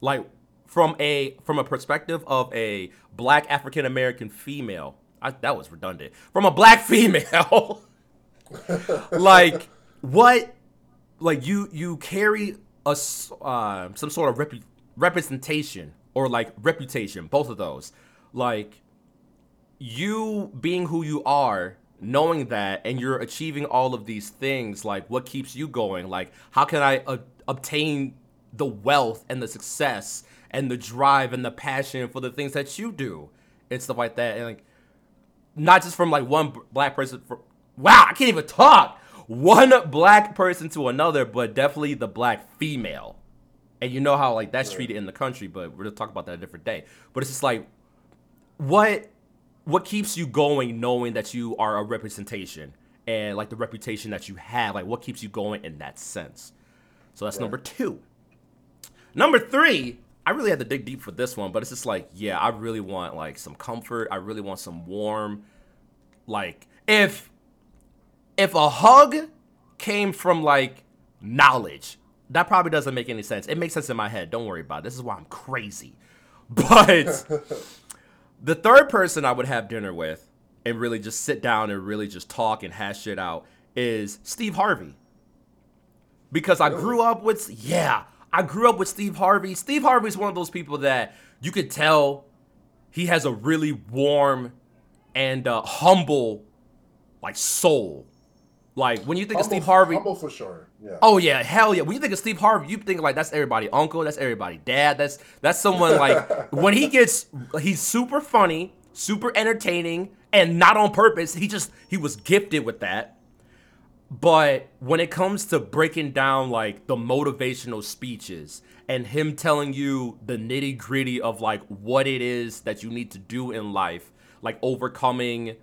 Like from a from a perspective of a black African American female, I, that was redundant. From a black female, like what like you you carry a uh, some sort of repu- representation or like reputation both of those. Like you being who you are knowing that and you're achieving all of these things like what keeps you going? Like how can i uh, obtain the wealth and the success and the drive and the passion for the things that you do and stuff like that? And like not just from like one black person for, wow i can't even talk. One black person to another but definitely the black female. And you know how like that's treated in the country but we're gonna talk about that a different day. But it's just like what what keeps you going knowing that you are a representation and like the reputation that you have? Like what keeps you going in that sense? So that's number two. Number three i really had to dig deep for this one but it's just like yeah i really want like some comfort. I really want some warm like if if a hug came from like knowledge that probably doesn't make any sense. It makes sense in my head. Don't worry about it. This is why i'm crazy. But the third person I would have dinner with and really just sit down and really just talk and hash shit out is Steve Harvey. Because I grew up with, yeah, I grew up with Steve Harvey. Steve Harvey's one of those people that you could tell he has a really warm and uh, humble, like, soul. Like, when you think of Steve Harvey, humble for sure. Yeah. Oh yeah, hell yeah. When you think of Steve Harvey, you think like that's everybody uncle, that's everybody dad. That's that's someone like when he gets he's super funny, super entertaining and not on purpose. He just he was gifted with that. But when it comes to breaking down like the motivational speeches and him telling you the nitty gritty of like what it is that you need to do in life, like overcoming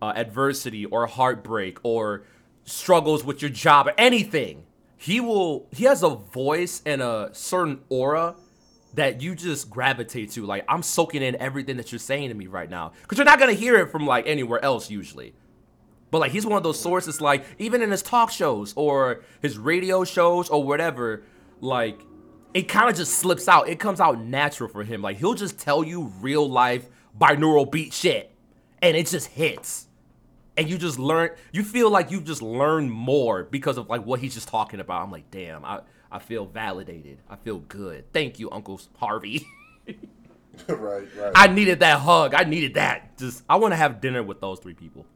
uh, adversity or heartbreak or struggles with your job or anything, he will. He has a voice and a certain aura that you just gravitate to. Like I'm soaking in everything that you're saying to me right now, because you're not gonna hear it from like anywhere else usually. But like he's one of those sources, like even in his talk shows or his radio shows or whatever, like it kind of just slips out. It comes out natural for him. Like he'll just tell you real life binaural beat shit, and it just hits. And you just learn. You feel like you just learn more because of like what he's just talking about. I'm like, damn, I I feel validated. I feel good. Thank you, Uncle Harvey. right, right. I needed that hug. I needed that. Just I want to have dinner with those three people.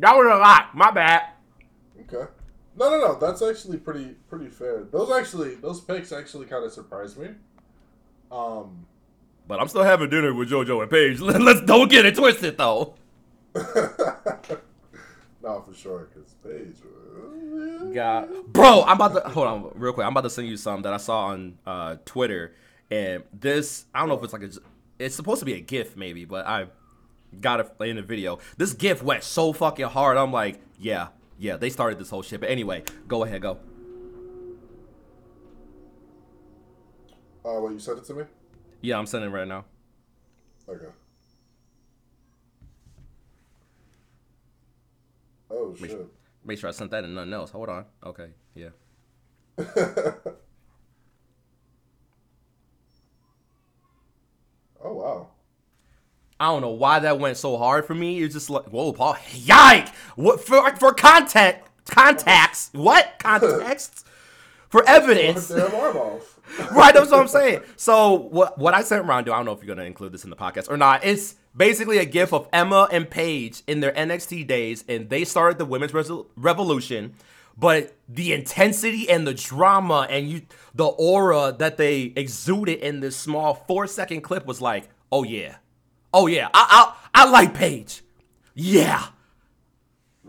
That was a lot. My bad. Okay. No, no, no. That's actually pretty pretty fair. Those actually those picks actually kind of surprised me. Um, but I'm still having dinner with JoJo and Paige. Let's don't get it twisted though. no, for sure, because Paige. God, bro, I'm about to hold on real quick. I'm about to send you some that I saw on uh, Twitter, and this I don't know if it's like a, it's supposed to be a GIF maybe, but I got it in the video. This GIF went so fucking hard. I'm like, yeah, yeah, they started this whole shit. But anyway, go ahead, go. Uh, what you sent it to me? Yeah, I'm sending it right now. Okay. Oh make, shit. Make sure I sent that and nothing else. Hold on. Okay. Yeah. oh wow. I don't know why that went so hard for me. It's just like, whoa, Paul, yike! What for? For content, contacts, what context? for evidence. right, that's what I'm saying. So what what I sent around to, I don't know if you're gonna include this in the podcast or not. It's basically a gif of Emma and Paige in their NXT days, and they started the women's revolution. But the intensity and the drama and you, the aura that they exuded in this small four second clip was like, oh yeah, Oh yeah, I I, I like Paige. Yeah. Right.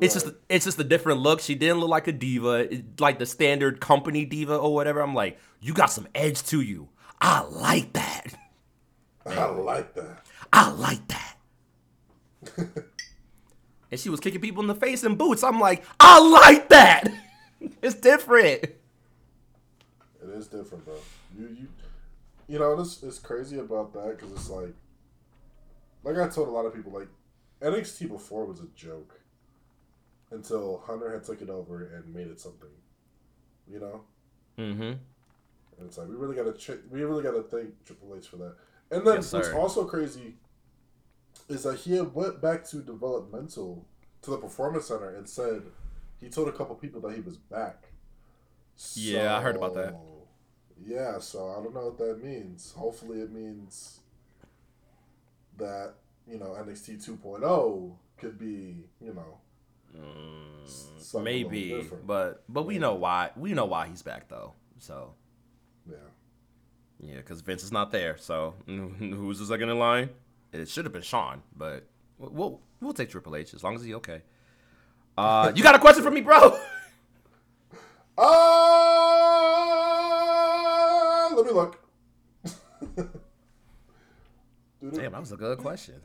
It's just it's just a different look. She didn't look like a diva, eh, like the standard company diva or whatever. I'm like, you got some edge to you. I like that. I like that. I like that. and she was kicking people in the face in boots. I'm like, I like that. it's different. It is different, bro. You you you know, this is crazy about that because it's like like I told a lot of people, like NXT before was a joke until Hunter had took it over and made it something. You know. Mm-hmm. And it's like we really gotta ch- we really gotta thank Triple H for that. And then yes, what's also crazy is that he went back to developmental to the performance center and said he told a couple people that he was back. Yeah, I heard about that. Yeah, so I don't know what that means. Hopefully, it means that you know NXT 2.0 could be you know mm, maybe, but but we know why we know why he's back though. So yeah, yeah, because Vince is not there. So who's the second in line? It should have been Shawn, but we'll we'll take Triple H as long as he's okay. Uh, you got a question for me, bro? Uh, let me look. Damn, that was a good question.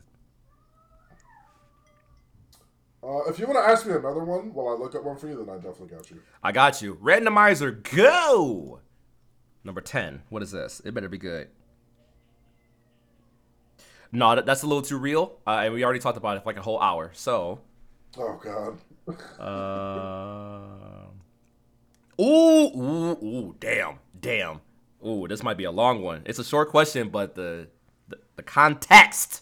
Uh, if you want to ask me another one while I look up one for you, then I definitely got you. I got you. Randomizer, go! Number 10. What is this? It better be good. No, that's a little too real. Uh, and we already talked about it for like a whole hour. So. Oh, God. uh, ooh, ooh, ooh, damn, damn. Ooh, this might be a long one. It's a short question, but the the, context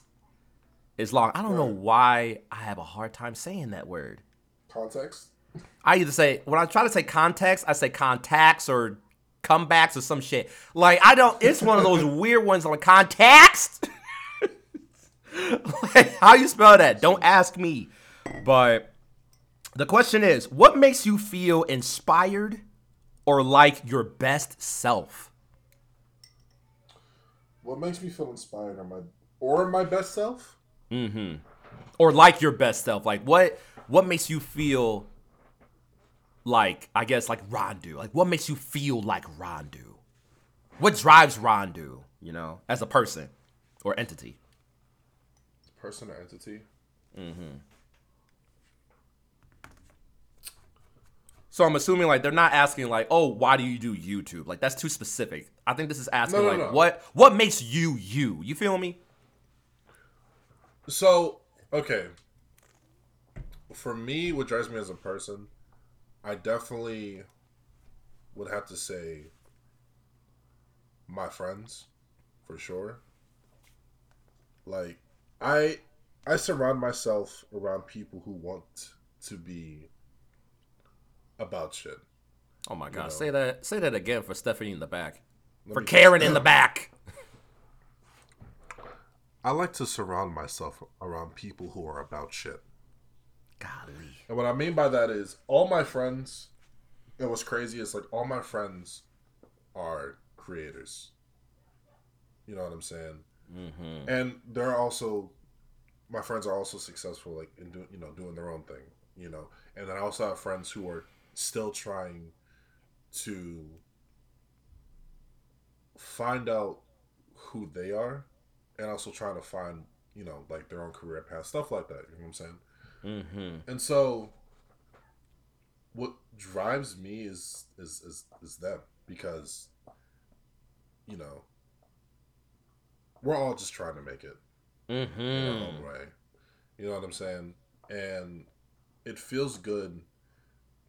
is long. I don't know why I have a hard time saying that word. Context. I either say when I try to say context, I say contacts or comebacks or some shit. Like I don't. It's one of those weird ones on context. like, how you spell that? Don't ask me. But the question is, what makes you feel inspired or like your best self? What makes me feel inspired are my or my best self. Mm-hmm. Or like your best self. Like what what makes you feel like I guess like Rondue? Like what makes you feel like Rondue? What drives Rondue, you know, as a person or entity? Person or entity? Mm-hmm. So I'm assuming like they're not asking like, oh, why do you do YouTube? Like that's too specific. I think this is asking No, no, like no. what what makes you you? You feel me? So, okay. For me, what drives me as a person, I definitely would have to say my friends, for sure. Like, I I surround myself around people who want to be about shit. Oh my god, know. say that say that again for Stephanie in the back. Let for Karen in the back. I like to surround myself around people who are about shit. Golly. And what I mean by that is all my friends, and what's crazy is like all my friends are creators. You know what I'm saying? Mm-hmm. And they're also, my friends are also successful, like in doing, you know, doing their own thing. You know, and then I also have friends who are still trying to find out who they are, and also trying to find, you know, like their own career path, stuff like that. You know what I'm saying? Mm-hmm. And so, what drives me is is is, is them because, you know, we're all just trying to make it in our Mm-hmm. own way. You know what I'm saying? And it feels good,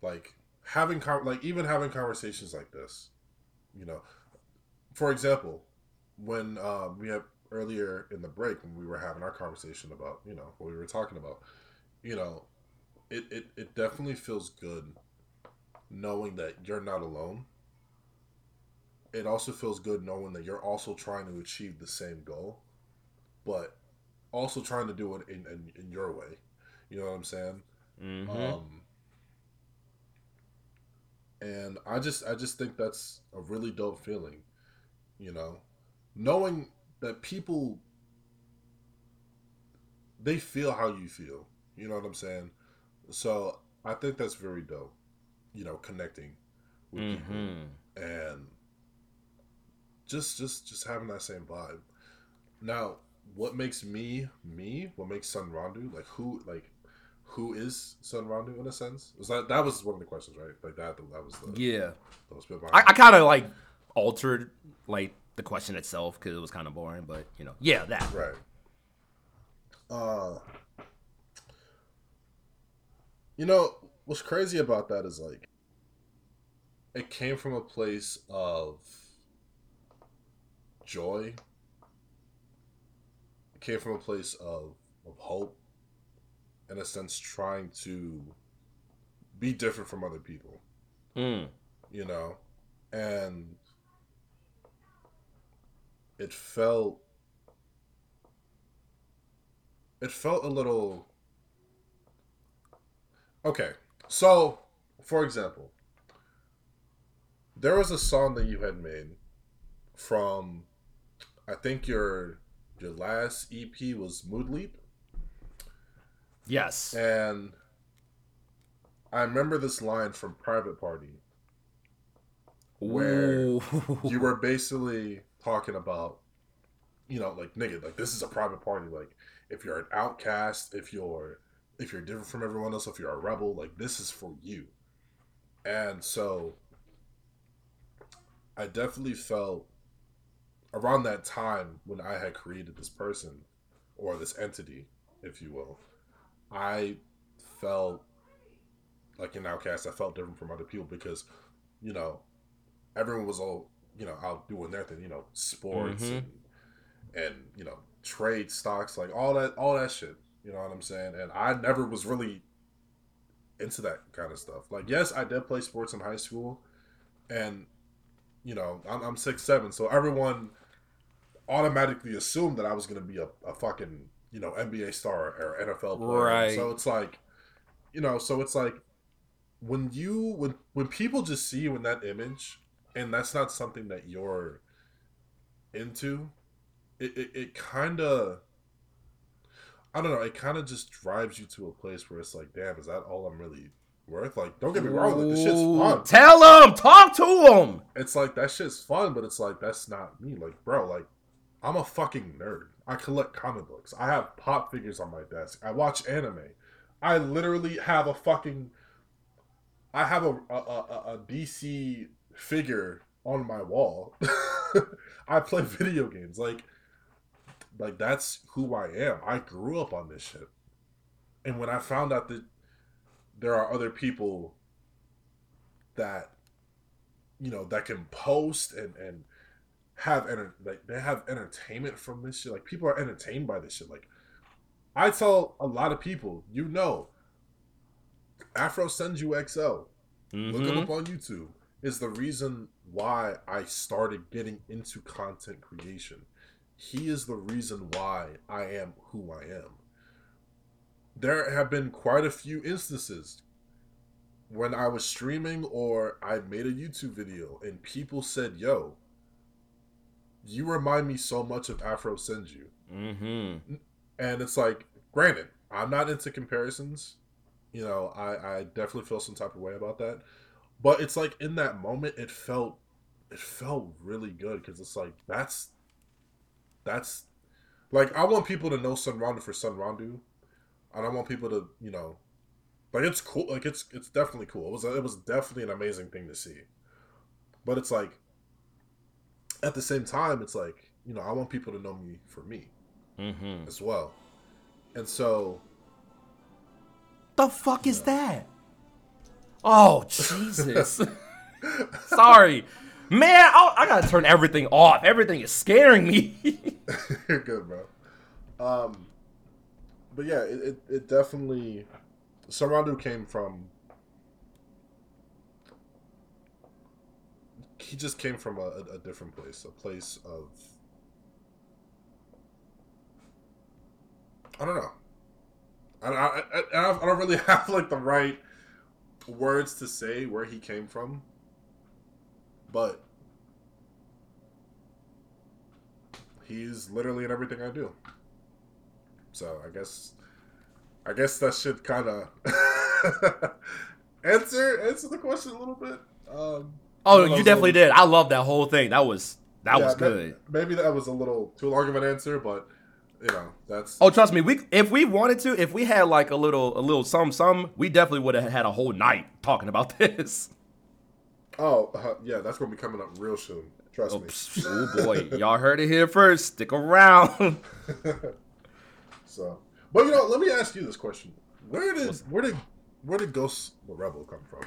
like having con- like even having conversations like this. You know, for example, when um, we had earlier in the break when we were having our conversation about you know what we were talking about, you know, it it, it definitely feels good knowing that you're not alone. It also feels good knowing that you're also trying to achieve the same goal, but also trying to do it in, in, in your way. You know what I'm saying? Mm-hmm. Um, and I just I just think that's a really dope feeling, you know, knowing that people they feel how you feel. You know what I'm saying? So I think that's very dope. You know, connecting with people Mm-hmm. and just just just having that same vibe. Now, what makes me me? What makes Sonn Rondue like who like who is Sonn Rondue in a sense? Was that that was one of the questions, right? Like that that was the Yeah. I, I kind of like altered like the question itself because it was kind of boring, but you know, yeah, that. right. Uh, you know what's crazy about that is like it came from a place of joy. It came from a place of of hope, in a sense, trying to be different from other people. Mm. you know, and it felt it felt a little okay. So, for example, there was a song that you had made from I think your your last EP was Mood Leap Yes. and I remember this line from Private Party where Ooh. you were basically talking about, you know, like nigga, like this is a private party. Like if you're an outcast, if you're if you're different from everyone else, if you're a rebel, like this is for you. And so I definitely felt around that time when I had created this person or this entity, if you will, I felt like an outcast. I felt different from other people because, you know, everyone was all you know out doing their thing, you know, sports Mhm. and, and you know trade stocks, like all that, all that shit. You know what I'm saying? And I never was really into that kind of stuff. Like, yes, I did play sports in high school, and you know, I'm, I'm six seven, so everyone automatically assumed that I was gonna be a, a fucking you know NBA star or NFL player. Right. So it's like, you know, so it's like when you when when people just see you in that image, and that's not something that you're into, it, it, it kind of I don't know. It kind of just drives you to a place where it's like, damn, is that all I'm really worth? Like, don't get me wrong, like, this shit's fun. Tell them, talk to them. It's like that shit's fun, but it's like that's not me. Like, bro, like I'm a fucking nerd. I collect comic books. I have pop figures on my desk. I watch anime. I literally have a fucking. I have a a, a, a DC figure on my wall. I play video games. Like, like that's who I am. I grew up on this shit. And when I found out that there are other people that you know that can post and and have enter- like they have entertainment from this shit. Like people are entertained by this shit. Like I tell a lot of people, you know, Afro Senju XL. Mm-hmm. Look him up on YouTube. Is the reason why I started getting into content creation. He is the reason why I am who I am. There have been quite a few instances when I was streaming or I made a YouTube video and people said, "Yo, you remind me so much of Afro Senju." Mm-hmm. And it's like, granted, I'm not into comparisons. You know, I, I definitely feel some type of way about that. But it's like in that moment, it felt, it felt really good because it's like that's, that's, like I want people to know Sonn Rondue for Sonn Rondue, and I want people to, you know, like it's cool. Like it's it's definitely cool. It was it was definitely an amazing thing to see. But it's like, at the same time, it's like you know I want people to know me for me Mm-hmm. as well. And so, The fuck is that? Oh Jesus! Sorry, man. I, I gotta turn everything off. Everything is scaring me. you're good, bro. Um, but yeah, it, it, it definitely. Sonn Rondue came from. He just came from a, a, different place, a place of. I don't know. I, I, I, I don't really have like the right words to say where he came from, but he's literally in everything I do. So I guess, I guess that should kind of answer answer the question a little bit. Um, oh, you definitely did. I love that whole thing. That was that yeah, was good. Maybe that was a little too long of an answer, but you know that's Oh, trust me. We if we wanted to, if we had like a little a little some some, we definitely would have had a whole night talking about this. oh uh, yeah, that's gonna be coming up real soon. Trust Oh, me. psh, oh boy, y'all heard it here first. Stick around. So, but you know, let me ask you this question: Where did where did where did Ghost the Rebel come from?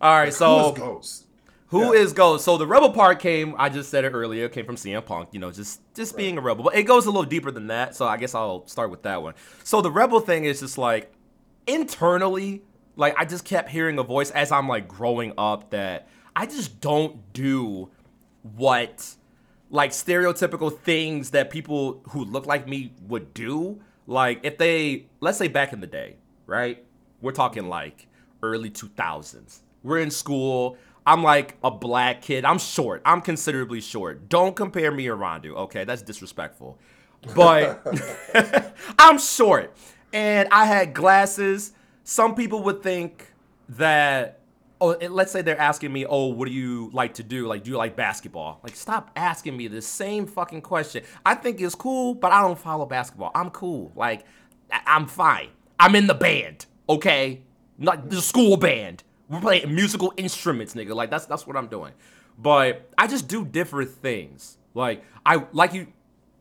All right, Who so Ghost? Who Yeah. is Ghost? So the rebel part came. I just said it earlier. Came from CM Punk. You know, just just being a rebel. But it goes a little deeper than that. So I guess I'll start with that one. So the rebel thing is just like internally, like I just kept hearing a voice as I'm like growing up that I just don't do what like stereotypical things that people who look like me would do. Like if they let's say back in the day, right? We're talking like early 2000s. We're in school. I'm like a black kid. I'm short. I'm considerably short. Don't compare me or Rondue, okay? That's disrespectful. But I'm short and I had glasses. Some people would think that oh, let's say they're asking me, "Oh, what do you like to do? Like do you like basketball?" Like stop asking me the same fucking question. I think it's cool, but I don't follow basketball. I'm cool. Like I- I'm fine. I'm in the band, okay? Not the school band. We're playing musical instruments, nigga. Like that's that's what I'm doing. But I just do different things. Like I like you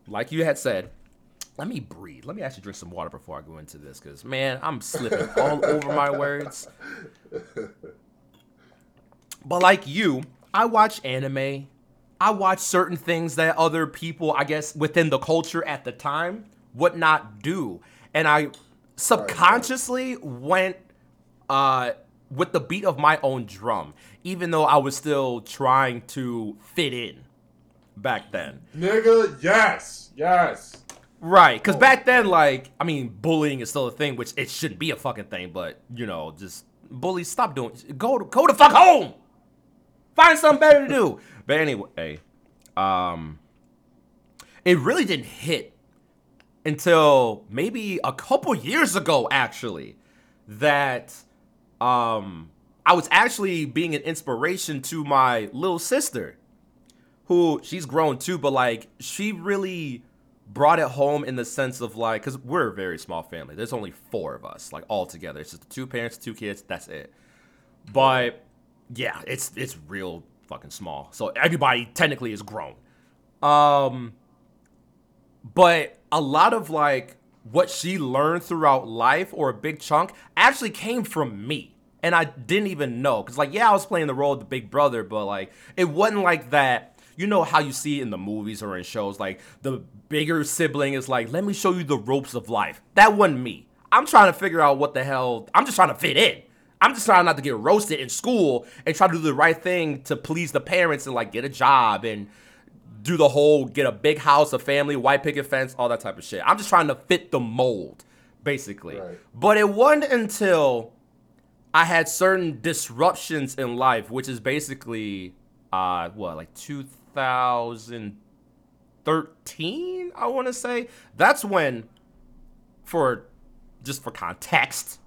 like you had said, let me breathe. Let me actually drink some water before I go into this, cause man, I'm slipping all over my words. But like you, I watch anime. I watch certain things that other people, I guess, within the culture at the time would not do. And I subconsciously went uh, with the beat of my own drum, even though I was still trying to fit in back then. Nigga, yes, yes. Right, because back then, like, I mean, bullying is still a thing, which it shouldn't be a fucking thing, but you know, just bullies, stop doing. Go to go to fuck home. Find something better to do. But anyway, um, it really didn't hit until maybe a couple years ago, actually, that um, I was actually being an inspiration to my little sister, who she's grown too, but like she really brought it home in the sense of like, because we're a very small family. There's only four of us, like all together. It's just two parents, two kids. That's it. But yeah, it's it's real fucking small. So everybody technically is grown. Um, but a lot of like what she learned throughout life or a big chunk actually came from me. And I didn't even know. Cause like, yeah, I was playing the role of the big brother, but like it wasn't like that. You know how you see it in the movies or in shows, like the bigger sibling is like, let me show you the ropes of life. That wasn't me. I'm trying to figure out what the hell I'm just trying to fit in. I'm just trying not to get roasted in school and try to do the right thing to please the parents and like get a job and do the whole get a big house, a family, white picket fence, all that type of shit. I'm just trying to fit the mold, basically. Right. But it wasn't until I had certain disruptions in life, which is basically uh what, like 2013, I want to say. That's when for just for context,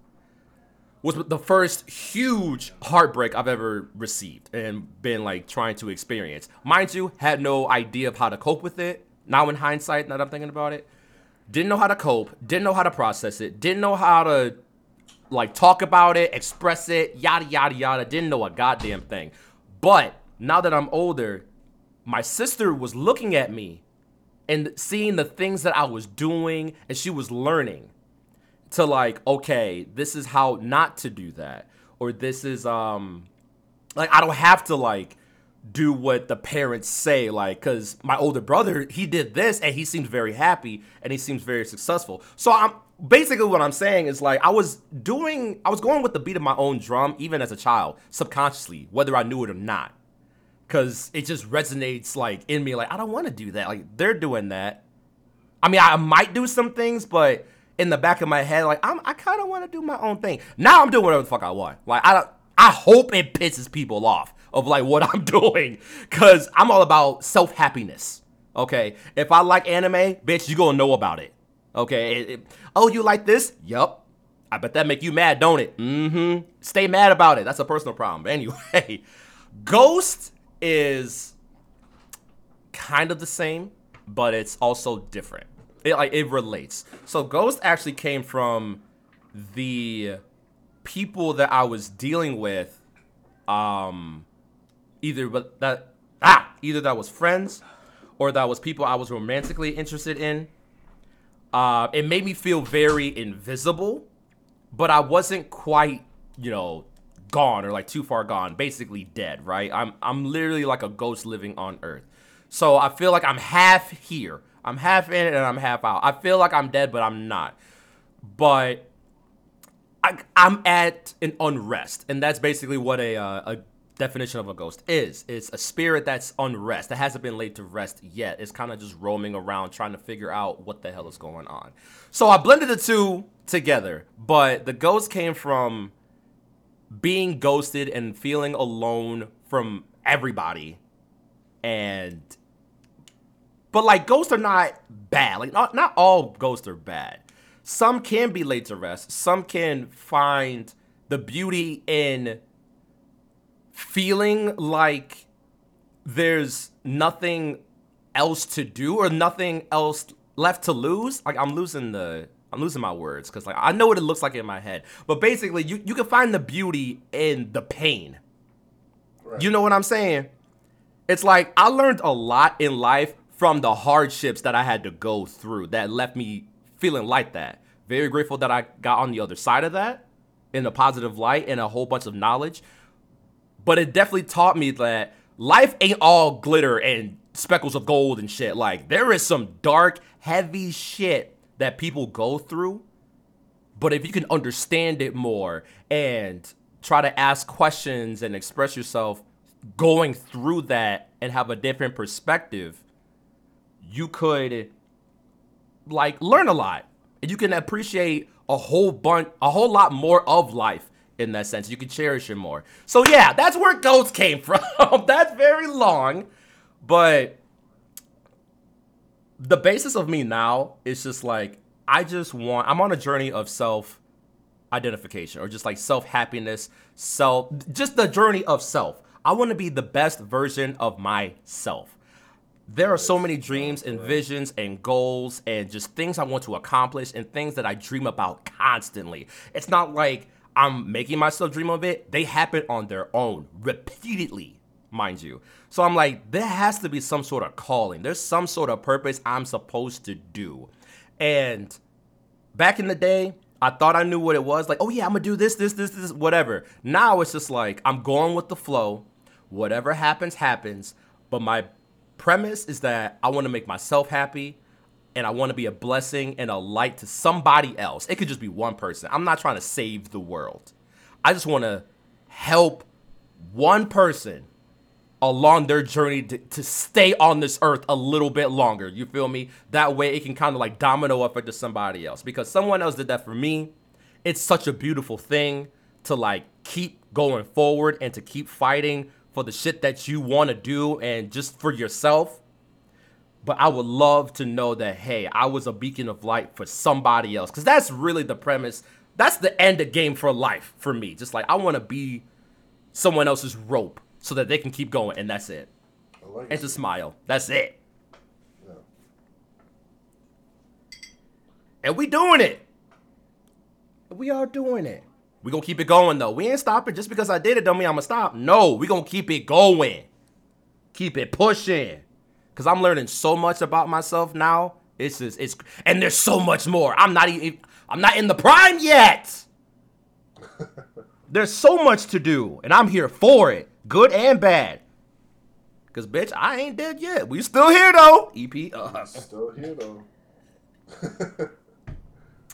was the first huge heartbreak I've ever received and been like trying to experience. Mind you, had no idea of how to cope with it. Now in hindsight, now that I'm thinking about it, didn't know how to cope, didn't know how to process it, didn't know how to like talk about it, express it, yada yada yada, didn't know a goddamn thing. But now that I'm older, my sister was looking at me and seeing the things that I was doing and she was learning to like, okay, this is how not to do that. Or this is um like I don't have to like do what the parents say like cuz my older brother, he did this and he seems very happy and he seems very successful. So I'm basically what I'm saying is like I was doing I was going with the beat of my own drum even as a child, subconsciously, whether I knew it or not. Cuz it just resonates like in me like I don't want to do that. Like they're doing that. I mean, I might do some things, but in the back of my head, like I'm, I kind of want to do my own thing. Now I'm doing whatever the fuck I want. Like I, I hope it pisses people off of like what I'm doing, cause I'm all about self happiness. Okay, if I like anime, bitch, you gonna know about it. Okay, it, it, oh, you like this? Yup. I bet that make you mad, don't it? Mm-hmm. Stay mad about it. That's a personal problem. But anyway, Ghost is kind of the same, but it's also different it like it relates. So Ghost actually came from the people that I was dealing with, um, either but that ah either that was friends or that was people I was romantically interested in. Uh, it made me feel very invisible, but I wasn't quite you know gone or like too far gone, basically dead. Right? I'm I'm literally like a ghost living on Earth. So I feel like I'm half here I'm half in it and I'm half out. I feel like I'm dead, but I'm not. But I, am at an unrest, and that's basically what a, uh, a definition of a ghost is. It's a spirit that's unrest that hasn't been laid to rest yet. It's kind of just roaming around trying to figure out what the hell is going on. So I blended the two together, but the ghost came from being ghosted and feeling alone from everybody and but like ghosts are not bad. Like not not all ghosts are bad. Some can be laid to rest. Some can find the beauty in feeling like there's nothing else to do or nothing else left to lose. Like I'm losing the I'm losing my words because like I know what it looks like in my head. But basically you, you can find the beauty in the pain. Right. You know what I'm saying? It's like I learned a lot in life from the hardships that I had to go through that left me feeling like that. Very grateful that I got on the other side of that in a positive light and a whole bunch of knowledge. But it definitely taught me that life ain't all glitter and speckles of gold and shit. Like, there is some dark, heavy shit that people go through. But if you can understand it more and try to ask questions and express yourself going through that and have a different perspective, you could like learn a lot. And you can appreciate a whole bunch a whole lot more of life in that sense. You can cherish it more. So yeah that's where ghosts came from. That's very long. But the basis of me now is just like I just want I'm on a journey of self identification or just like self happiness, self just the journey of self. I want to be the best version of myself. There are so many dreams and visions and goals and just things I want to accomplish and things that I dream about constantly. It's not like I'm making myself dream of it. They happen on their own repeatedly, mind you. So I'm like, there has to be some sort of calling. There's some sort of purpose I'm supposed to do. And back in the day, I thought I knew what it was. Like, oh yeah, I'm gonna do this, this, this, this, whatever. Now it's just like I'm going with the flow. Whatever happens, happens. But my premise is that I want to make myself happy and I want to be a blessing and a light to somebody else. It could just be one person. I'm not trying to save the world. I just want to help one person along their journey to, to stay on this earth a little bit longer. You feel me? That way it can kind of like domino effect to somebody else because someone else did that for me. It's such a beautiful thing to like keep going forward and to keep fighting for the shit that you want to do and just for yourself. But I would love to know that, hey, I was a beacon of light for somebody else. Because that's really the premise. That's the end of game for life for me. Just like I want to be someone else's rope so that they can keep going, and that's it. Like and to smile. That's it. Yeah. And we doing it. We are doing it. We gonna keep it going though. We ain't stopping just because I did it. Don't mean I'm gonna stop. No, we gonna keep it going. Keep it pushing. Cause I'm learning so much about myself now. It's just it's and there's so much more. I'm not even I'm not in the prime yet. there's so much to do, and I'm here for it, good and bad. Cause bitch, I ain't dead yet. We still here though. EP. Uh. Still here though.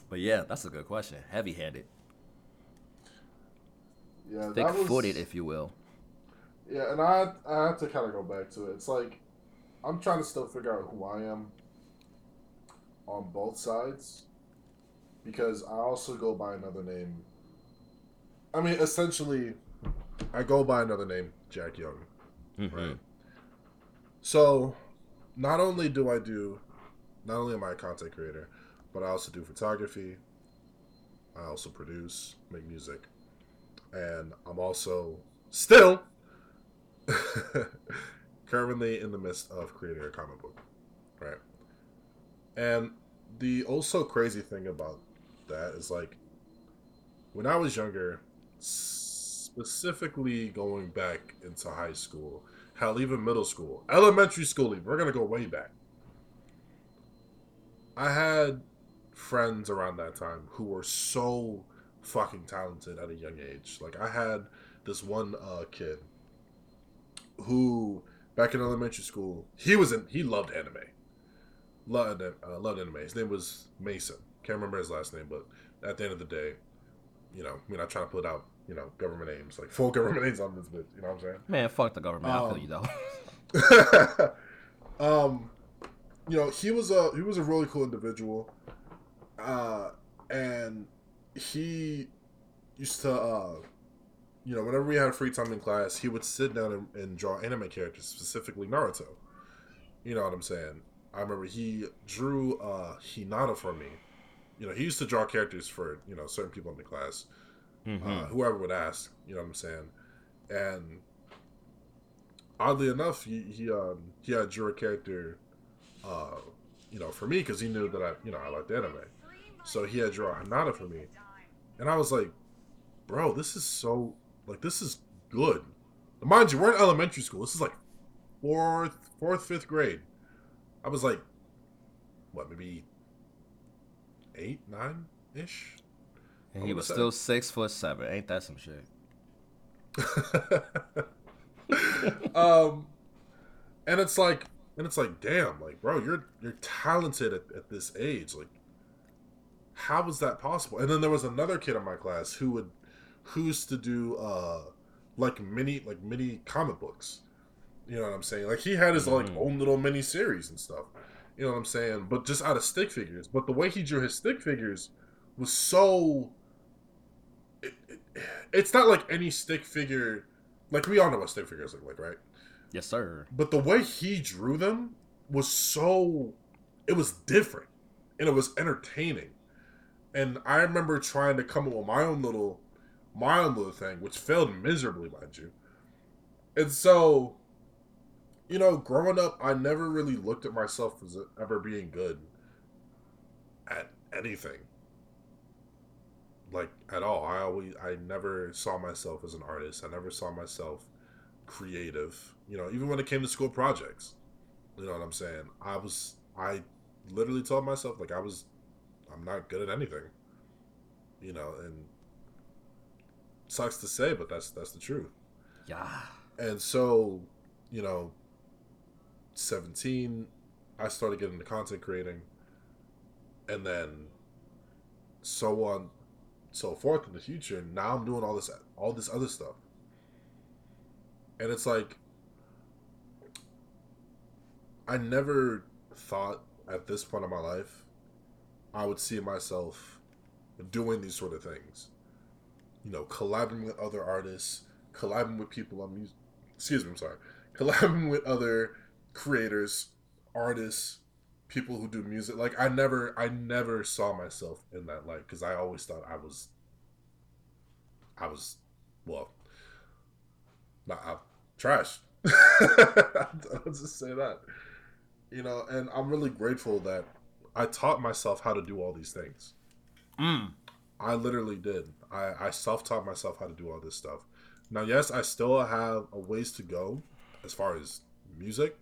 but yeah, that's a good question. Heavy handed. Yeah, thick footed, if you will. Yeah, and I I have to kind of go back to it. It's like I'm trying to still figure out who I am on both sides because I also go by another name. I mean, essentially, I go by another name, Jack Young, mm-hmm. right? So, not only do I do, not only am I a content creator, but I also do photography. I also produce, make music and I'm also still currently in the midst of creating a comic book, right? And the also crazy thing about that is like when I was younger, specifically going back into high school, hell, even middle school, elementary school, even, we're gonna go way back. I had friends around that time who were so fucking talented at a young age. Like I had this one uh, kid who back in elementary school, he was in he loved anime. Loved uh, loved anime. His name was Mason. Can't remember his last name, but at the end of the day, you know, I mean, I try to put out you know government names like full government names on this bitch. You know what I'm saying? Man, fuck the government. Um, I feel you though. um, you know, he was a he was a really cool individual, uh, and he used to, uh, you know, whenever we had free time in class, he would sit down and, and draw anime characters, specifically Naruto. You know what I'm saying? I remember he drew uh, Hinata for me. You know, he used to draw characters for you know certain people in the class, mm-hmm. uh, whoever would ask. You know what I'm saying? And oddly enough, he he um, he had drew a character, uh, you know, for me because he knew that I you know I liked anime, so he had draw Hinata for me, and I was like, bro, this is so like this is good. Mind you, we're in elementary school. This is like fourth, fourth, fifth grade. I was like, what, maybe eight, nine ish. And he was say. still six foot seven. Ain't that some shit? um, and it's like, and it's like, damn, like, bro, you're you're talented at, at this age. Like, how was that possible? And then there was another kid in my class who would who used to do uh like mini like mini comic books. You know what I'm saying? Like he had his like mm. own little mini series and stuff. You know what I'm saying? But just out of stick figures. But the way he drew his stick figures was so. It, it, it's not like any stick figure. Like we all know what stick figures look like, right? Yes, sir. But the way he drew them was so it was different and it was entertaining. And I remember trying to come up with my own little my own little thing, which failed miserably, mind you. And so, you know, growing up, I never really looked at myself as ever being good at anything. Like at all. I always I never saw myself as an artist. I never saw myself creative. You know, even when it came to school projects. You know what I'm saying? I was I literally told myself like I was I'm not good at anything. You know, and sucks to say, but that's that's the truth. Yeah. And so, you know, 17 I started getting into content creating and then so on so forth in the future. And Now I'm doing all this all this other stuff. And it's like I never thought at this point in my life I would see myself doing these sort of things. You know, collabing with other artists, collabing with people on music. Excuse me, I'm sorry. Collabing with other creators, artists, people who do music. Like I never, I never saw myself in that light because I always thought I was, I was, well, not I, trash. I'll just say that, you know. And I'm really grateful that I taught myself how to do all these things. Mm. I literally did. I, I self taught myself how to do all this stuff. Now, yes, I still have a ways to go as far as music,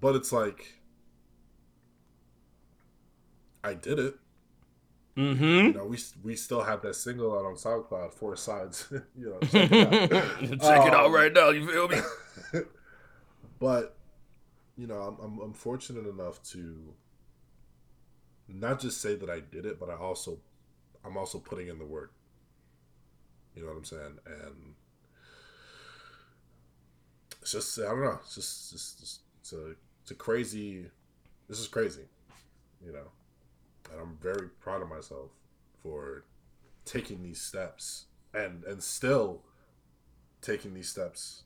but it's like I did it. Mm-hmm. You know, we we still have that single out on SoundCloud, Four Sides. you know, check it out. Check it out Um, right now. You feel me? but you know, I'm, I'm I'm fortunate enough to not just say that I did it, but I also I'm also putting in the work. You know what I'm saying? And it's just I don't know. It's just, just, just it's a it's a crazy. This is crazy. You know, and I'm very proud of myself for taking these steps and and still taking these steps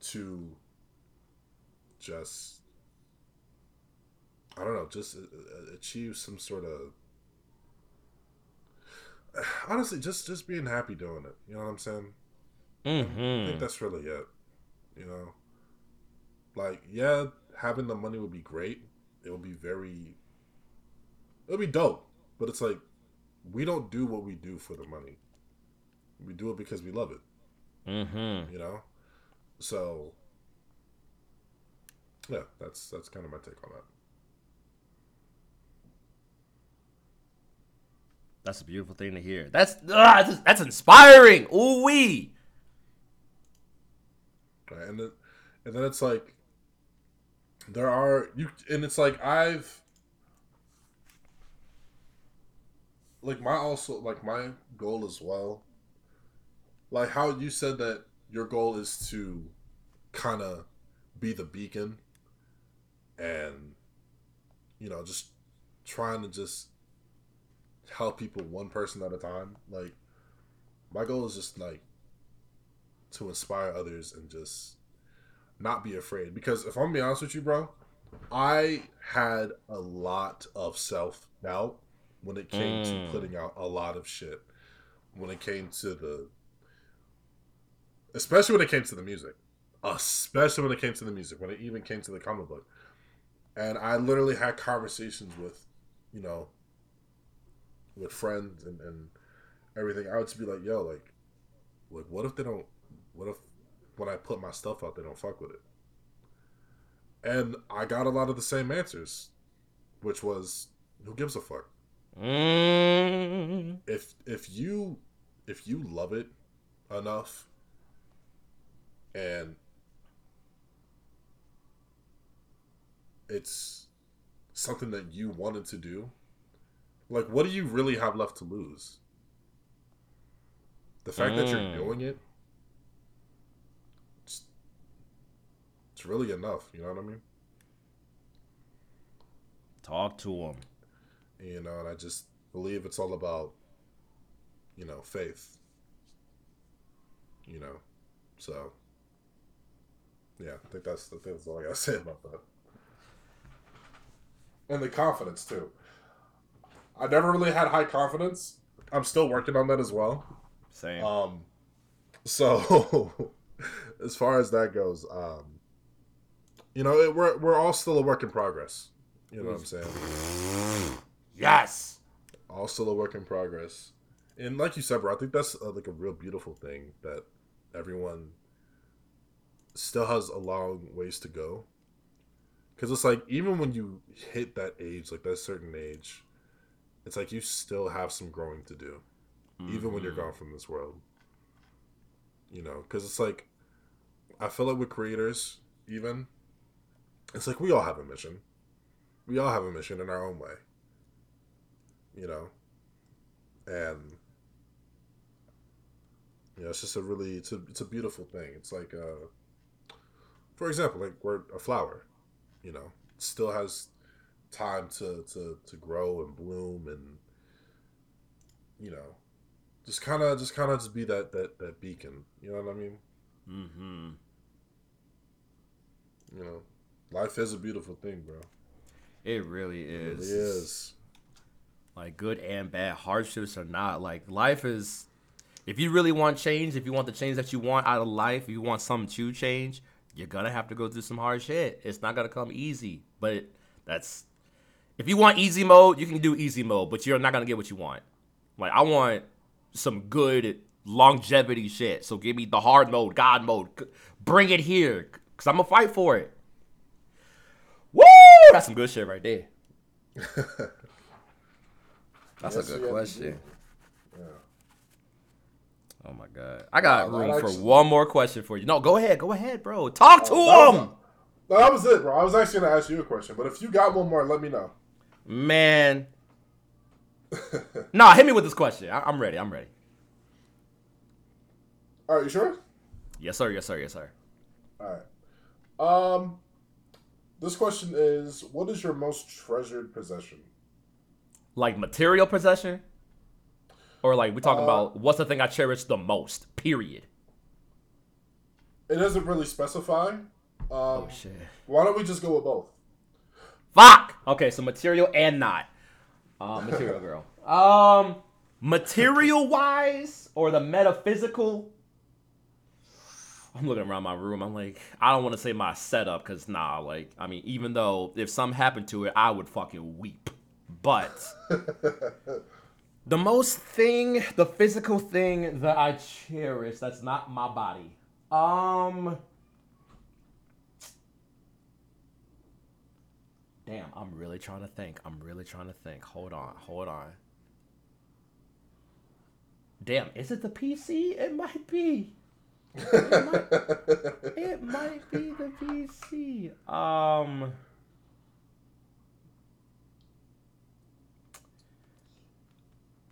to just I don't know, just uh, uh, achieve some sort of honestly just just being happy doing it. You know what I'm saying? I Mm-hmm. think that's really it. You know, like yeah, having the money would be great. It would be very, it would be dope. But it's like we don't do what we do for the money. We do it because we love it. Mm-hmm. You know, so yeah, that's that's kind of my take on that. That's a beautiful thing to hear. That's ah, that's, inspiring. Ooh wee. Right? And then, and then it's like there are you, and it's like I've like my also like my goal as well. Like how you said that your goal is to kind of be the beacon, and you know just trying to just help people one person at a time. Like my goal is just like to inspire others and just not be afraid. Because if I'm gonna be honest with you, bro, I had a lot of self doubt when it came Mm. to putting out a lot of shit. When it came to the, especially when it came to the music, especially when it came to the music, when it even came to the comic book, and I literally had conversations with, you know, with friends and and everything. I would just be like, yo, like, like what if they don't what if when I put my stuff out they don't fuck with it? And I got a lot of the same answers, which was who gives a fuck? Mm. If if you if you love it enough and it's something that you wanted to do, like what do you really have left to lose? The fact that you're Mm. doing it it's, it's really enough, you know what I mean? Talk to him. you know and i just believe it's all about you know faith you know so yeah i think that's the think that's all i gotta say about that and the confidence too. I never really had high confidence. I'm still working on that as well. Same. Um, so as far as that goes, um, you know, it, we're we're all still a work in progress. You know what I'm saying? yes. All still a work in progress, and like you said, bro, I think that's uh, like a real beautiful thing that everyone still has a long ways to go. Because it's like even when you hit that age, like that certain age, it's like you still have some growing to do, even when you're Mm-hmm. gone from this world. You know, because it's like I feel like with creators, even it's like we all have a mission. We all have a mission in our own way. You know, and you know, it's just a really it's a it's a beautiful thing. It's like uh, for example, like we're a flower. You know, still has time to to to grow and bloom and you know just kind of just kind of just be that that that beacon you know what i mean Mm-hmm. you know life is a beautiful thing bro It really is. it is. really is Like good and bad, hardships or not. Like life is. If you really want change, if you want the change that you want out of life, if you want something to change, you're gonna have to go through some hard shit. It's not gonna come easy, but that's. If you want easy mode, you can do easy mode, but you're not gonna get what you want. Like I want some good longevity shit. So give me the hard mode, God mode. Bring it here, cause I'm gonna fight for it. Woo! That's some good shit right there. That's Yes, a good question. yeah. Oh my god, I got Wow, that room for actually- one more question for you. No, go ahead, go ahead, bro. Talk oh, to that was- him, that was it bro i was actually gonna ask you a question but if you got one more let me know man. Nah, hit me with this question. I- I'm ready. I'm ready. all right you sure Yes, sir. Yes, sir. Yes, sir. all right um this question is what is your most treasured possession Like material possession, or like we talking Uh, about what's the thing I cherish the most? Period. it doesn't really specify um Oh shit. why don't we just go with both Fuck. Okay, so material and not. Uh, material girl. Um, material wise or the metaphysical. I'm looking around my room. I'm like, I don't want to say my setup because nah, like, I mean, even though if something happened to it, I would fucking weep. But the most thing, the physical thing that I cherish that's not my body. Um. Damn, I'm really trying to think. I'm really trying to think. Hold on, hold on. Damn, is it the PC? It might be. It might be the PC. Um.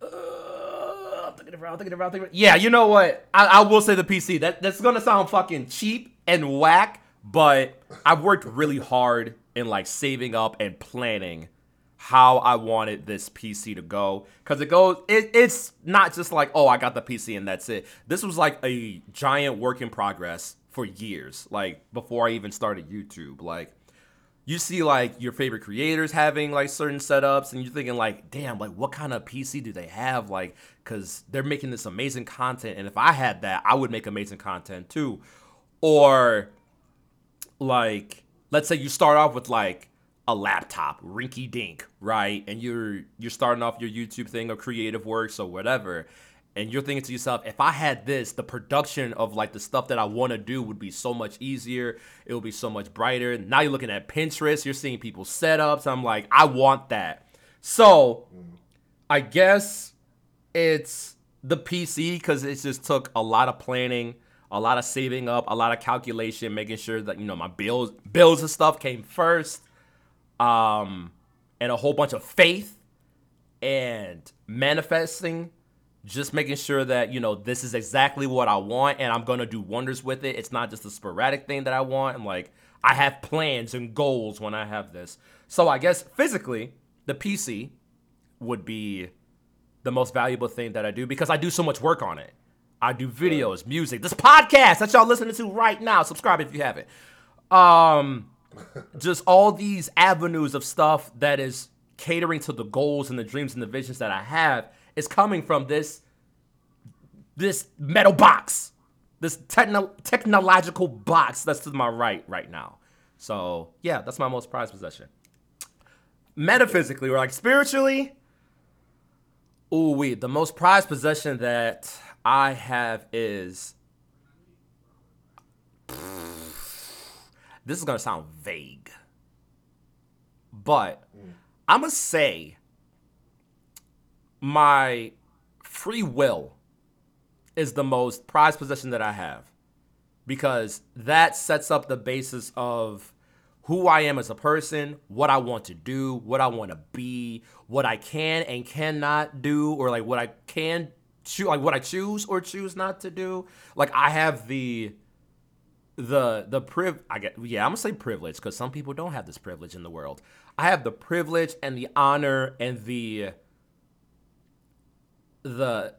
Uh, thinking around, thinking around, thinking. Yeah, you know what? I, I will say the PC. That that's gonna sound fucking cheap and whack, but I've worked really hard in like saving up and planning how I wanted this PC to go. Cause it goes, it, it's not just like, oh, I got the PC and that's it. This was like a giant work in progress for years, like before I even started YouTube. Like you see like your favorite creators having like certain setups and you're thinking like damn like what kind of pc do they have like because they're making this amazing content and if i had that i would make amazing content too or like let's say you start off with like a laptop rinky dink right? And you're you're starting off your youtube thing or creative works or whatever and you're thinking to yourself if i had this the production of like the stuff that i want to do would be so much easier it would be so much brighter. Now you're looking at pinterest you're seeing people's setups i'm like i want that. So i guess it's the pc because it just took a lot of planning a lot of saving up a lot of calculation making sure that you know my bills bills and stuff came first um and a whole bunch of faith and manifesting just making sure that you know this is exactly what I want and I'm gonna do wonders with it. It's not just a sporadic thing that I want. I'm like I have plans and goals when I have this. So I guess physically, the PC would be the most valuable thing that I do because I do so much work on it. I do videos, music, this podcast that y'all listening to right now. Subscribe if you haven't. Um, just all these avenues of stuff that is catering to the goals and the dreams and the visions that I have is coming from this this metal box, this techno- technological box that's to my right right now. So yeah, that's my most prized possession. Metaphysically, or like spiritually, ooh wee, the most prized possession that I have is. This is gonna sound vague, but I'm gonna say my free will is the most prized possession that I have because that sets up the basis of who I am as a person, what I want to do, what I want to be, what I can and cannot do, or like what I can choose, like what I choose or choose not to do. Like I have the the the priv I get yeah I'm gonna say privilege because some people don't have this privilege in the world. I have the privilege and the honor and the the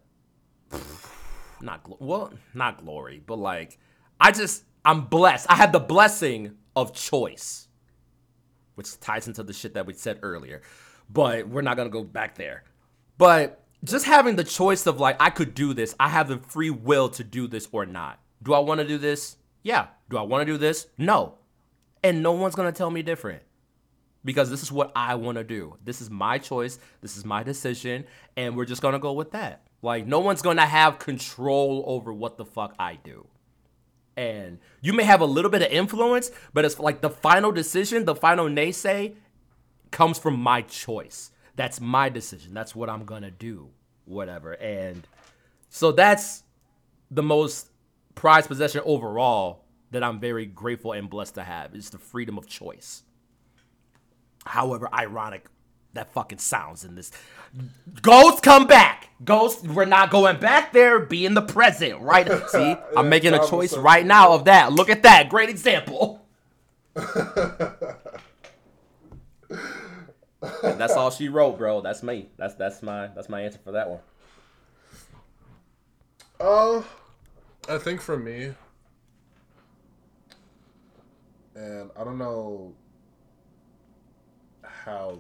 not well not glory but like I just I'm blessed. I have the blessing of choice, which ties into the shit that we said earlier. But we're not gonna go back there. But just having the choice of like I could do this. I have the free will to do this or not. Do I want to do this? Yeah. Do I want to do this? No. And no one's going to tell me different. Because this is what I want to do. This is my choice. This is my decision. And we're just going to go with that. Like, no one's going to have control over what the fuck I do. And you may have a little bit of influence, but it's like the final decision, the final naysay comes from my choice. That's my decision. That's what I'm going to do. Whatever. And so that's the most prized possession overall that I'm very grateful and blessed to have is the freedom of choice. However ironic that fucking sounds in this. Ghosts come back. Ghosts, we're not going back there. Be in the present, right? See, I'm making a choice right now of that. Look at that. Great example. that's all she wrote, bro. That's me. That's that's my that's my answer for that one. Uh I think for me, and I don't know how.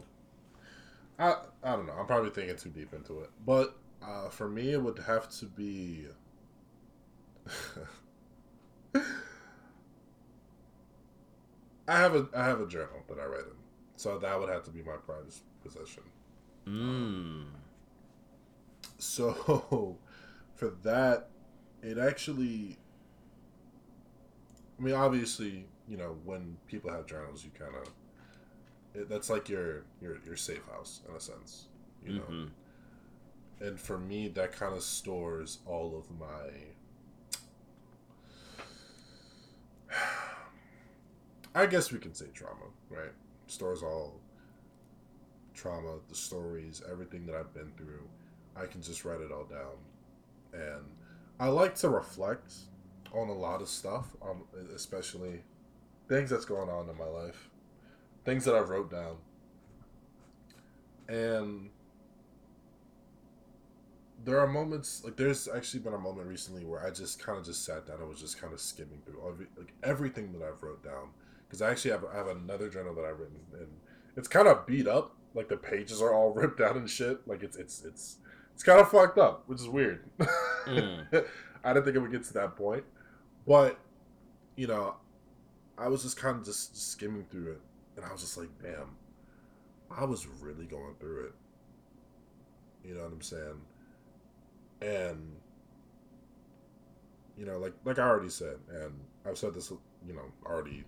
I I don't know. I'm probably thinking too deep into it, but uh, for me, it would have to be. I have a I have a journal that I write in, so that would have to be my prized possession. Mm. So, for that, it actually I mean obviously, you know, when people have journals you kind of that's like your your your safe house in a sense, you know. Mm-hmm. And for me that kind of stores all of my I guess we can say trauma, right? Stores all trauma, the stories, everything that I've been through. I can just write it all down and I like to reflect on a lot of stuff, um, especially things that's going on in my life, things that I've wrote down, and there are moments like there's actually been a moment recently where I just kind of just sat down and was just kind of skimming through every, like everything that I've wrote down because I actually have I have another journal that I've written and it's kind of beat up like the pages are all ripped out and shit like it's it's it's it's kind of fucked up, which is weird. Mm. I didn't think it would get to that point, but you know, I was just kind of just, just skimming through it, and I was just like, damn, I was really going through it. You know what I'm saying? And you know, like like I already said, and I've said this, you know, already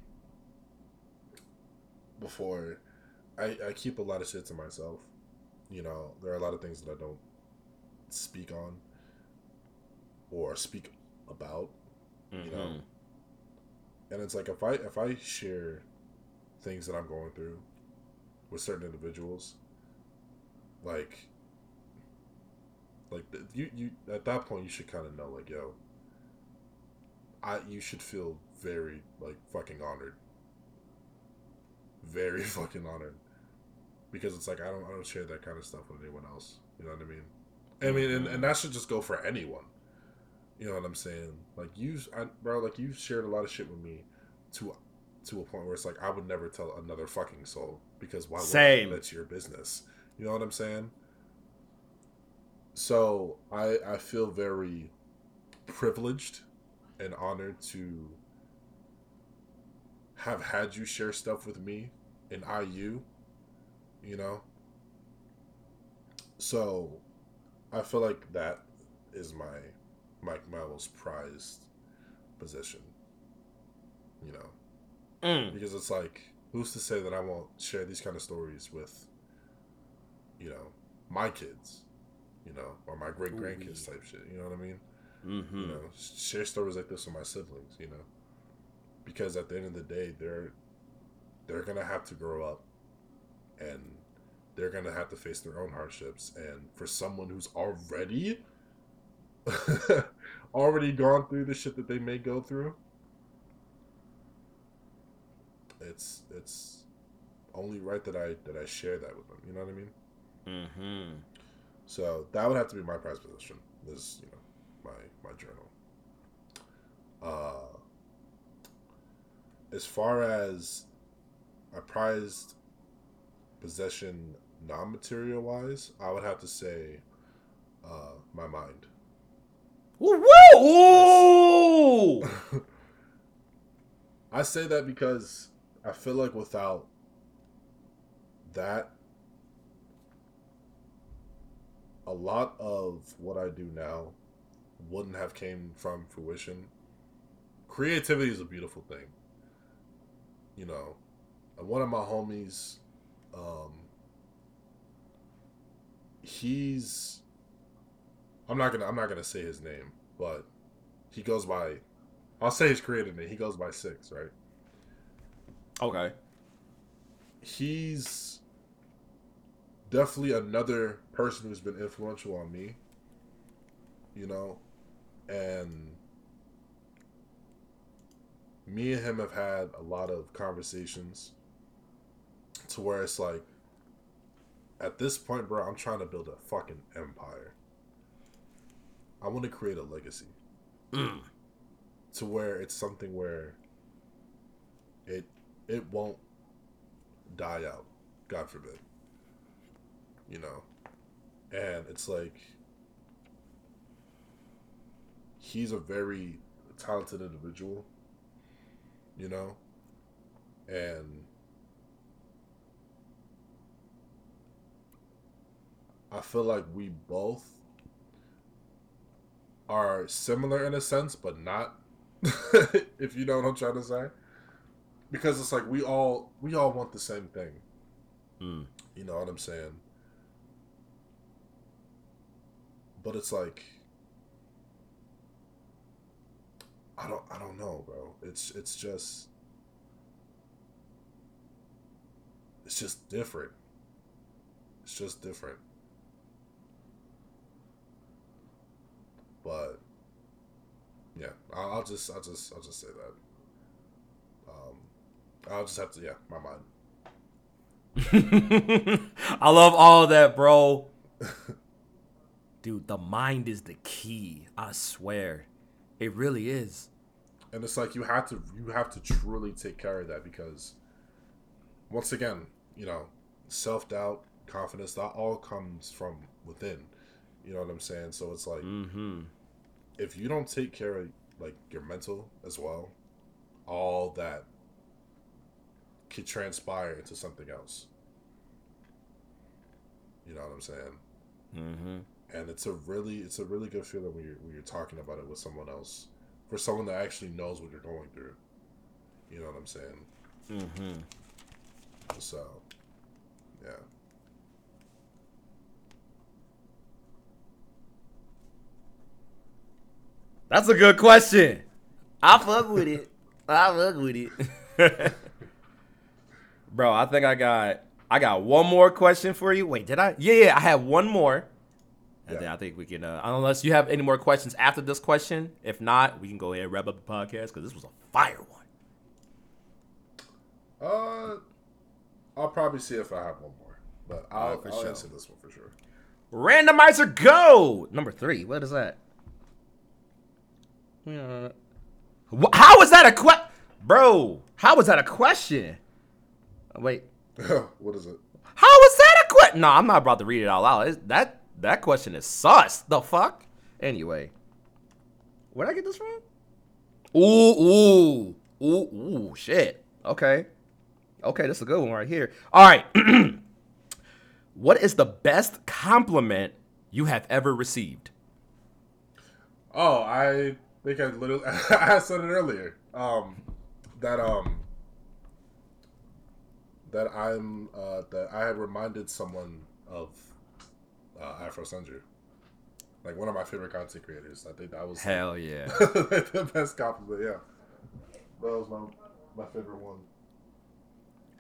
before. I I keep a lot of shit to myself. You know, there are a lot of things that I don't speak on or speak about mm-hmm. you know mm-hmm. and it's like if i if i share things that i'm going through with certain individuals like like you you at that point you should kind of know like yo i you should feel very like fucking honored very fucking honored because it's like i don't i don't share that kind of stuff with anyone else you know what i mean I mean, and, and that should just go for anyone. You know what I'm saying? Like you, I, bro, like you've shared a lot of shit with me to to a point where it's like I would never tell another fucking soul because why would Same. that's your business. You know what I'm saying? So I I feel very privileged and honored to have had you share stuff with me in IU, you know. So I feel like that is my my, my most prized position. You know, Mm. because it's like who's to say that I won't share these kind of stories with you know my kids, you know, or my great grandkids type shit. You know what I mean? Mm-hmm. You know, share stories like this with my siblings. You know, because at the end of the day, they're they're gonna have to grow up, and they're gonna have to face their own hardships. And for someone who's already already gone through the shit that they may go through, it's it's only right that I that I share that with them. You know what I mean? Mm-hmm. So that would have to be my prize position. Is you know my my journal. Uh, as far as a prized possession, non-material wise, I would have to say uh, my mind. Woo woo! I say that because I feel like without that, a lot of what I do now wouldn't have came from fruition. Creativity is a beautiful thing. You know, one of my homies, um, he's I'm not gonna I'm not gonna say his name, but he goes by I'll say his creative name. He goes by six, right? okay. He's definitely another person who's been influential on me. You know, and me and him have had a lot of conversations to where it's like at this point, bro, I'm trying to build a fucking empire. I want to create a legacy. Mm. to where it's something where it it won't die out god forbid you know and it's like he's a very talented individual you know and i feel like we both are similar in a sense, but not. if you know what I'm trying to say, because it's like we all we all want the same thing. Mm. You know what I'm saying? But it's like I don't I don't know, bro. It's it's just it's just different. It's just different. But yeah, I'll, I'll just I'll just I'll just say that. Um, I'll just have to yeah, my mind. I love all that, bro. Dude, the mind is the key. I swear. It really is. And it's like you have to you have to truly take care of that because once again you know self-doubt confidence that all comes from within. You know what i'm saying? So it's like Mm-hmm. if you don't take care of like your mental as well all that could transpire into something else. You know what i'm saying? Mm-hmm. and it's a really it's a really good feeling when you're when you're talking about it with someone else for someone that actually knows what you're going through you know what i'm saying Mm-hmm. so yeah That's a good question. I fuck with it. I fuck with it. Bro, I think I got I got one more question for you. Wait, did I? Yeah, yeah, I have one more. And Yeah. then I think we can uh, unless you have any more questions after this question. If not, we can go ahead and wrap up the podcast because this was a fire one. uh i'll probably see if i have one more but i'll, for I'll sure. answer this one for sure Randomizer go! Number three. What is that? Wh- How is that a question? Bro, How was that a question? Wait. what is it? How was that a question? No, I'm not about to read it all out loud. It's, that that question is sus. The fuck? Anyway. Where did I get this from? Ooh, ooh, ooh, ooh, shit. Okay. Okay, that's a good one right here. All right. what is the best compliment you have ever received? Oh, I think I literally I said it earlier. Um, that um, that I'm uh, that I had reminded someone of uh, Afro Senju, like one of my favorite content creators. I think that was hell yeah, the best compliment. Yeah, that was my my favorite one.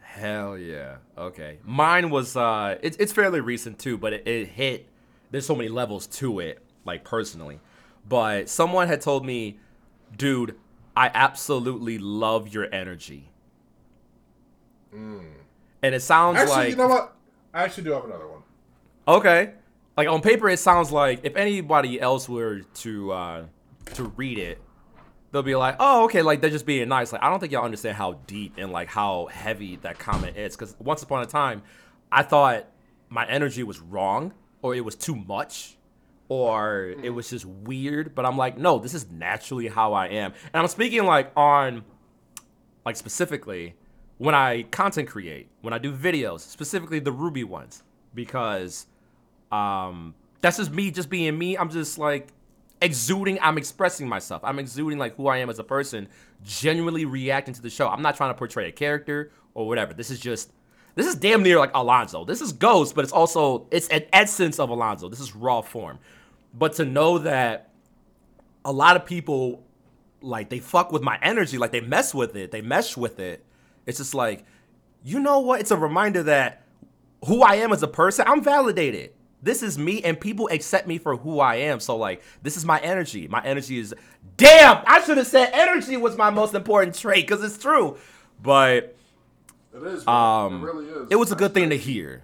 Hell yeah. Okay. Mine was uh it's it's fairly recent too, but it, it hit there's so many levels to it, like personally. But someone had told me, dude, I absolutely love your energy. Mm. And it sounds actually, like you know what? I actually do have another one. Okay. Like on paper it sounds like if anybody else were to uh to read it, they'll be like, "Oh, okay, like they're just being nice." Like I don't think y'all understand how deep and like how heavy that comment is cuz once upon a time I thought my energy was wrong or it was too much or it was just weird, but I'm like, "No, this is naturally how I am." And I'm speaking like on like specifically when I content create, when I do videos, specifically the Ruby ones because um that's just me just being me. I'm just like exuding, I'm expressing myself. I'm exuding like who I am as a person, genuinely reacting to the show. I'm not trying to portray a character or whatever. This is just this is damn near like Alonzo. This is Ghost, but it's also it's an essence of Alonzo. This is raw form. But to know that a lot of people like they fuck with my energy, like they mess with it, they mesh with it. It's just like, you know what? It's a reminder that who I am as a person, I'm validated this is me and people accept me for who I am. So like this is my energy. My energy is damn, I should have said energy was my most important trait cuz it's true. But it is. Um, it really is. It was a good thing to hear.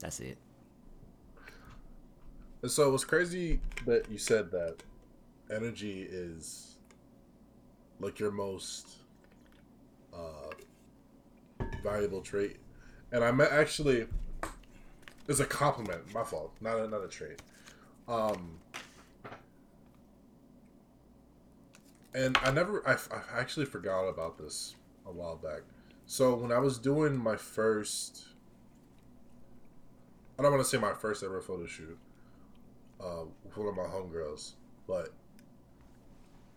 That's it. And so it was crazy that you said that energy is like your most uh, valuable trait and I met actually it's a compliment. My fault, not another trait. Um, and I never, I, I actually forgot about this a while back. So when I was doing my first, I don't want to say my first ever photo shoot uh, with one of my homegirls, but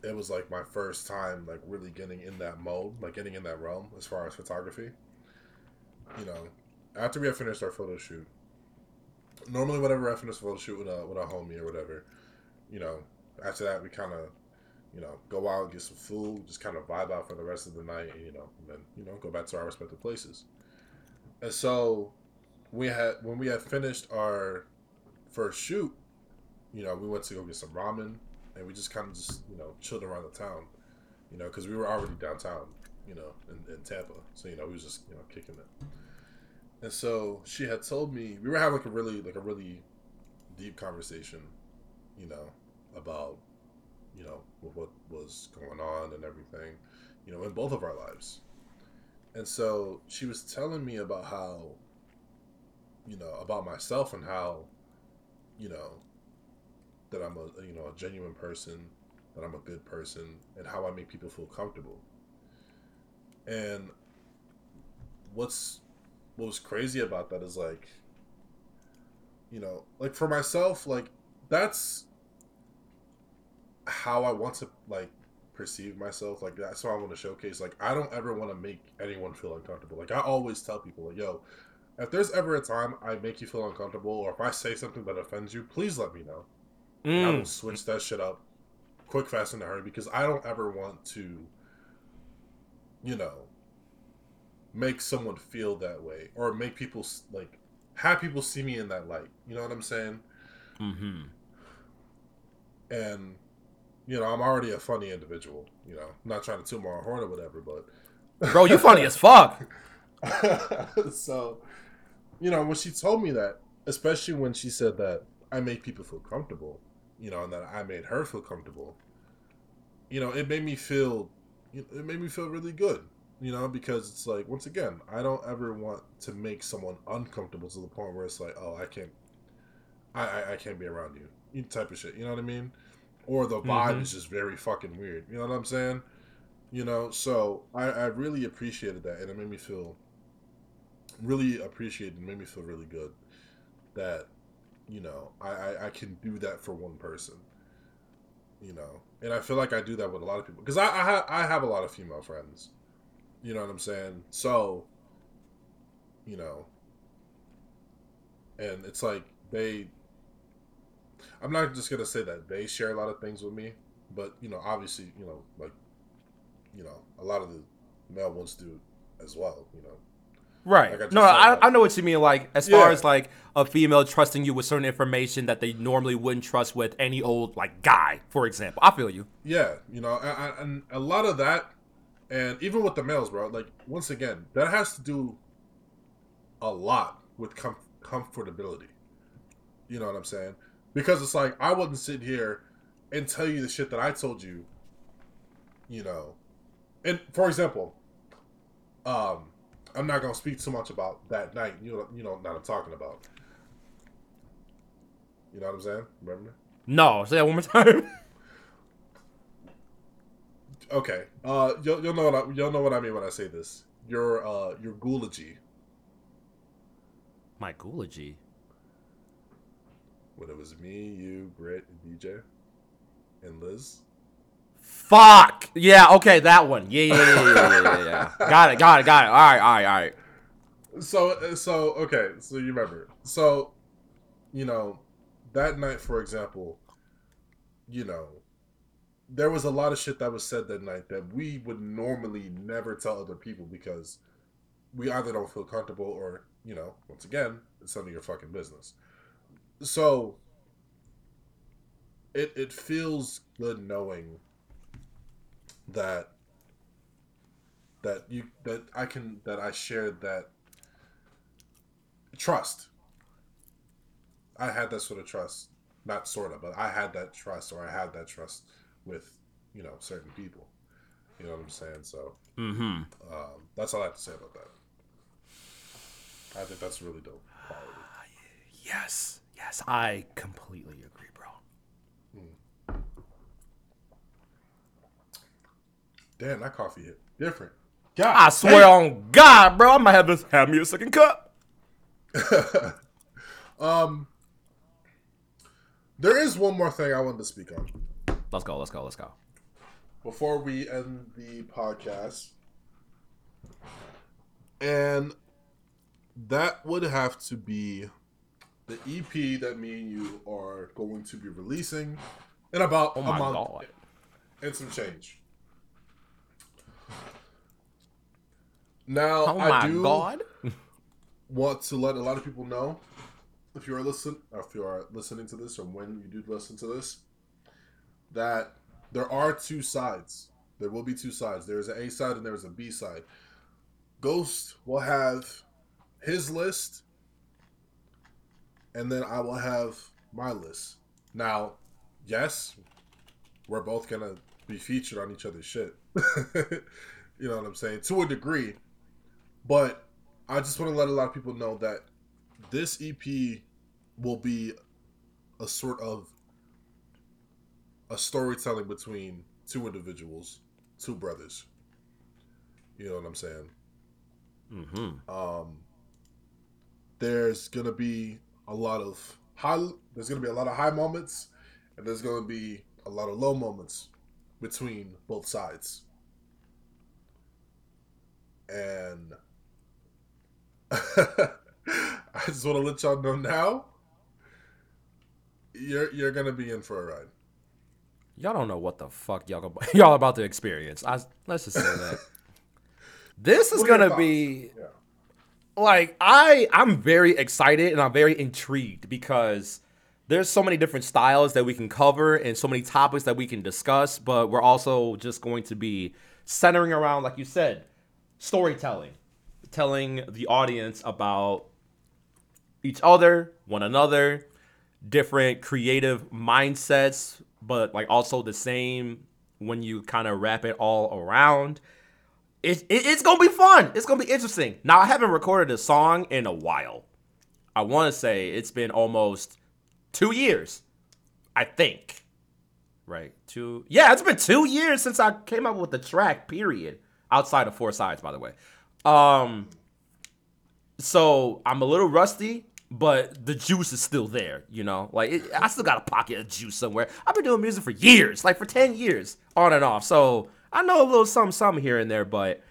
it was like my first time like really getting in that mode, like getting in that realm as far as photography you know, after we have finished our photo shoot, normally whenever I finish a photo shoot with a with a homie or whatever, you know, after that we kind of, you know, go out and get some food, just kind of vibe out for the rest of the night, and, you know, and then you know go back to our respective places. And so, we had when we had finished our first shoot, you know, we went to go get some ramen, and we just kind of just you know chilled around the town, you know, because we were already downtown, you know, in, in Tampa, so you know we was just you know kicking it. And so she had told me we were having like a really like a really deep conversation, you know, about you know what was going on and everything, you know, in both of our lives. And so she was telling me about how, you know, about myself and how, you know, that I'm a you know a genuine person, that I'm a good person, and how I make people feel comfortable. And what's what was crazy about that is like you know like for myself like that's how i want to like perceive myself. Like that's what i want to showcase. Like i don't ever want to make anyone feel uncomfortable. Like i always tell people like yo if there's ever a time i make you feel uncomfortable or if i say something that offends you please let me know. Mm. i will switch that shit up quick fast and hurry because i don't ever want to you know make someone feel that way or make people like have people see me in that light. You know what I'm saying? Mm-hmm. And you know, I'm already a funny individual. You know, I'm not trying to toot my horn or whatever, but bro, you funny as fuck. so, you know, when she told me that, especially when she said that I make people feel comfortable, you know, and that I made her feel comfortable, you know, it made me feel, it made me feel really good. You know, because it's like once again, I don't ever want to make someone uncomfortable to the point where it's like, oh, I can't, I I, I can't be around you, you type of shit. You know what I mean? Or the vibe Mhm. is just very fucking weird. You know what I'm saying? You know, so I I really appreciated that, and it made me feel really appreciated and made me feel really good that you know I, I I can do that for one person you know and i feel like i do that with a lot of people. Because I, I, ha- I have a lot of female friends. You know what i'm saying? So you know. And it's like they i'm not just gonna say that they share a lot of things with me but you know obviously you know like you know a lot of the male ones do as well you know Right. Like I no, I, I know what you mean. Like, as far as like a female trusting you with certain information that they normally wouldn't trust with any old like guy, for example. I feel you. Yeah, you know, and- and, and a lot of that, and even with the males, bro. Like once again, that has to do a lot with com- comfortability. You know what I'm saying? Because it's like I wouldn't sit here and tell you the shit that I told you. You know, and for example, um, I'm not gonna speak too much about that night. You know, you know what I'm talking about. You know what I'm saying? Remember? No, say that one more time. Okay. Uh, you'll, you'll know what I, you'll know what I mean when I say this. Your uh your Goology My Goology. when it was me, you, Britt, and DJ, and Liz. Fuck. Yeah. Okay, that one. Yeah, yeah, yeah, yeah, yeah, yeah, yeah. got it. Got it. Got it. All right. All right. All right. So so okay. So you remember? So you know that night, for example, you know there was a lot of shit that was said that night that we would normally never tell other people because we either don't feel comfortable or you know once again it's none of your fucking business. So it it feels good knowing that that you that I can that I shared that trust. I had that sort of trust, not sort of, but I had that trust, or I had that trust with you know certain people. You know what I'm saying? So Mm-hmm. um, that's all I have to say about that. I think that's really dope. Quality. Yes. Yes. I completely agree, bro. Damn, that coffee hit different. God, I swear on God, bro, I might have this. Have me a second cup. um, there is one more thing I wanted to speak on. Let's go. Let's go. Let's go. before we end the podcast. And that would have to be the EP that me and you are going to be releasing in about Oh a month God. and some change. Now, Oh I do God. want to let a lot of people know if you are listen if you are listening to this or when you do listen to this that there are two sides. There will be two sides. There's an a side and there's a b side. Ghost will have his list and then i will have my list. Now yes we're both gonna be featured on each other's shit you know what i'm saying to a degree but I just want to let a lot of people know that this EP will be a sort of a storytelling between two individuals, two brothers. You know what I'm saying? Mm-hmm. Um, there's gonna be a lot of high. There's gonna be a lot of high moments, and there's gonna be a lot of low moments between both sides. And I just want to let y'all know now. You're you're gonna be in for a ride. Y'all don't know what the fuck y'all y'all about to experience. I let's just say that. this is What are your gonna thoughts? be Yeah. like I I'm very excited and I'm very intrigued because there's so many different styles that we can cover and so many topics that we can discuss, but we're also just going to be centering around, like you said, storytelling, telling the audience about each other, one another, different creative mindsets, but like also the same when you kind of wrap it all around. It, it, it's gonna be fun. It's gonna be interesting. Now I haven't recorded a song in a while. I want to say it's been almost two years. I think. Right. Two. Yeah, it's been two years since I came up with the track. Period. Outside of four sides, by the way. Um. So I'm a little rusty, but the juice is still there. You know, like it, I still got a pocket of juice somewhere. I've been doing music for years, like for ten years, on and off. So I know a little something, something here and there, but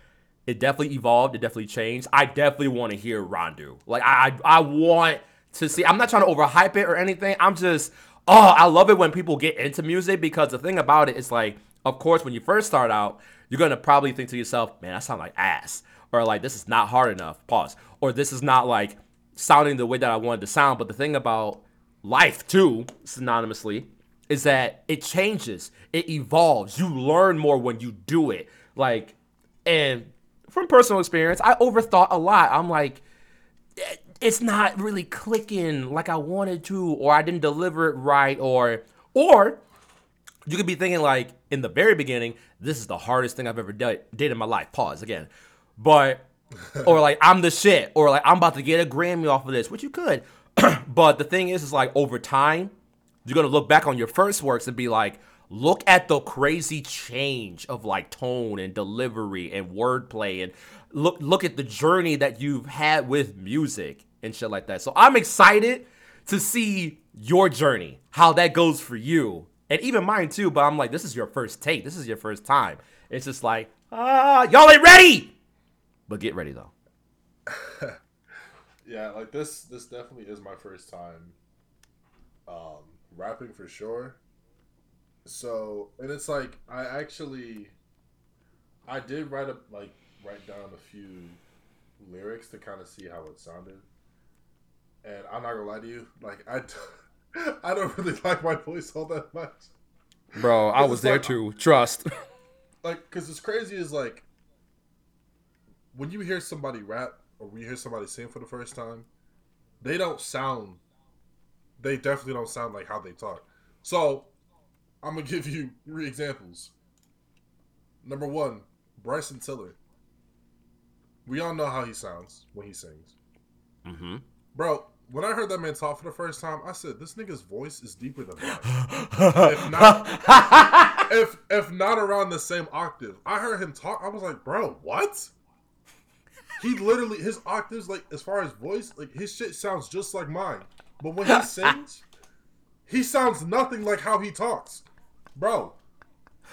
it definitely evolved. It definitely changed. I definitely want to hear Rondue. Like I, I want to see. I'm not trying to overhype it or anything. I'm just, oh, I love it when people get into music because the thing about it is like, of course, when you first start out, you're gonna probably think to yourself, man, I sound like ass, or like this is not hard enough. Pause. Or this is not like sounding the way that I wanted to sound. But the thing about life too, synonymously, is that it changes, it evolves. You learn more when you do it. Like, and from personal experience, I overthought a lot. I'm like, it's not really clicking like I wanted to, or I didn't deliver it right, or or you could be thinking like in the very beginning, this is the hardest thing I've ever done, did in my life. Pause again, but or like I'm the shit, or like I'm about to get a Grammy off of this, which you could. but the thing is, is like over time, you're gonna look back on your first works and be like, look at the crazy change of like tone and delivery and wordplay and look look at the journey that you've had with music and shit like that. So I'm excited to see your journey, how that goes for you. And even mine too, but I'm like, this is your first take. This is your first time. It's just like, ah, y'all ain't ready. But get ready though. yeah, like this this definitely is my first time um rapping for sure. So, and it's like I actually I did write a like write down a few lyrics to kind of see how it sounded. And I'm not gonna lie to you, like I, I don't really like my voice all that much. Bro, I was there like, too. Trust. Like, cause it's crazy is like when you hear somebody rap or when you hear somebody sing for the first time, they don't sound. They definitely don't sound like how they talk. So, I'm gonna give you three examples. Number one, Bryson Tiller. We all know how he sounds when he sings. Mm-hmm. Bro, when I heard that man talk for the first time, I said, "This nigga's voice is deeper than mine." if not, if if not around the same octave, I heard him talk. I was like, "Bro, what?" He literally his octaves, like as far as voice, like his shit sounds just like mine. But when he sings, he sounds nothing like how he talks, bro.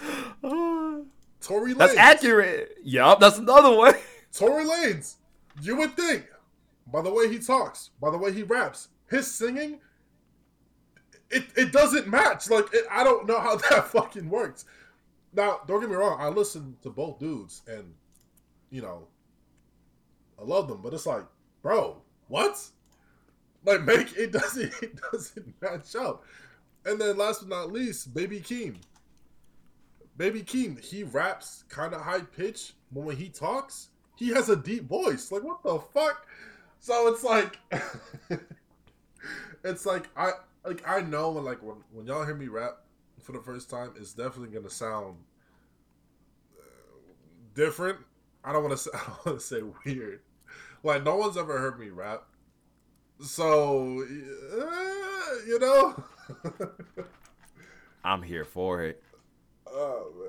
Tory Lanez. That's accurate. Yup, that's another one. Tory Lanez. You would think by the way he talks, by the way he raps, his singing, it, it doesn't match. Like, it, I don't know how that fucking works. Now, don't get me wrong, I listen to both dudes and, you know, I love them, but it's like, bro, what? Like, make it doesn't it doesn't match up. And then last but not least, Baby Keem. Baby Keem, he raps kind of high pitch, but when he talks, he has a deep voice. Like, what the fuck? So it's like, it's like I like I know when like when when y'all hear me rap for the first time, it's definitely gonna sound uh, different. I don't want to say I don't want to say weird. Like no one's ever heard me rap, so uh, you know. I'm here for it. Oh man.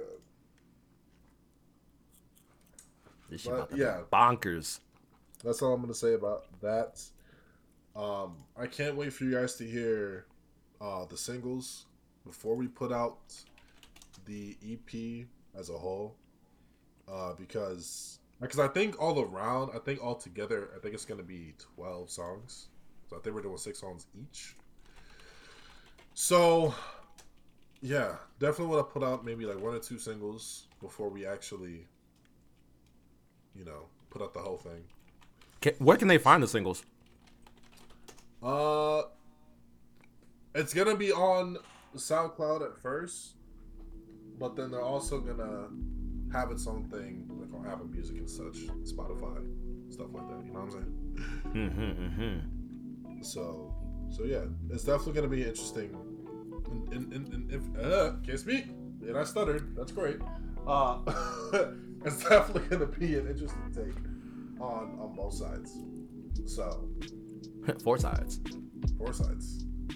This shit about yeah. bonkers. That's all I'm gonna say about that. Um, I can't wait for you guys to hear uh, the singles before we put out the EP as a whole, uh, because because I think all around, I think all together, I think it's gonna be twelve songs. So I think we're doing six songs each. So, yeah, definitely want to put out maybe like one or two singles before we actually, you know, put out the whole thing. Can, where can they find the singles? Uh, it's gonna be on SoundCloud at first, but then they're also gonna have its own thing like on Apple Music and such, Spotify, stuff like that. You know what I'm saying? Mm-hmm, mm-hmm. So, so yeah, it's definitely gonna be interesting. And, and, and, and if uh, can't speak, and I stuttered. That's great. Uh, it's definitely going to be an interesting take on on both sides. So, Four sides. four sides.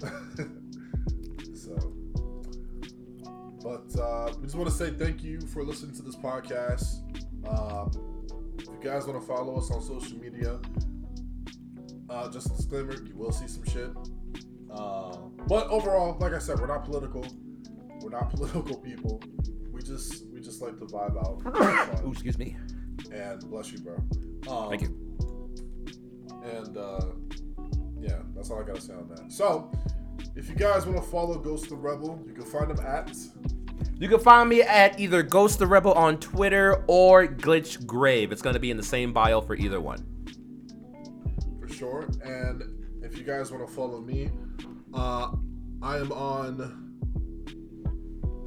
so, but uh, we just want to say thank you for listening to this podcast. Um, if you guys want to follow us on social media, uh, just a disclaimer: you will see some shit. Uh, but overall, like I said, we're not political. We're not political people. We just we just like to vibe out. Ooh, excuse me. and bless you, bro. Um, Thank you. and uh, yeah, that's all I gotta say on that. So, if you guys want to follow Ghost the Rebel, you can find him at You can find me at either Ghost the Rebel on Twitter or Glitch Grave. It's going to be in the same bio for either one. for sure. And if you guys want to follow me, uh, I am on.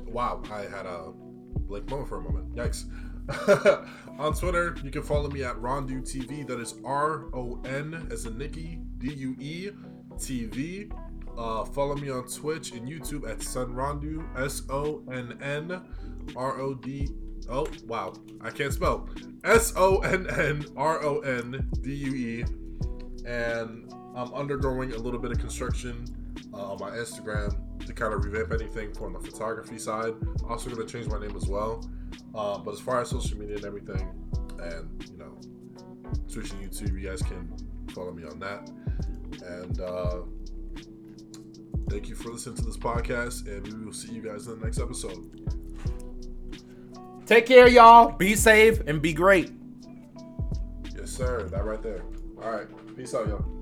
Wow, I had a blank moment for a moment. Yikes. on Twitter, you can follow me at Rondue TV. That is R O N as in Nikki, D U E TV. Uh, follow me on Twitch and YouTube at Sonn Rondue, S O N N R O D. Oh, wow. I can't spell. S O N N R O N D U E. And I'm undergoing a little bit of construction uh, on my Instagram to kind of revamp anything from the photography side. Also, going to change my name as well. Uh, but as far as social media and everything, and you know, Twitch and YouTube, you guys can follow me on that. And uh, thank you for listening to this podcast, and we will see you guys in the next episode. Take care, y'all. Be safe and be great. Yes, sir. That right there. All right. Peace out, y'all.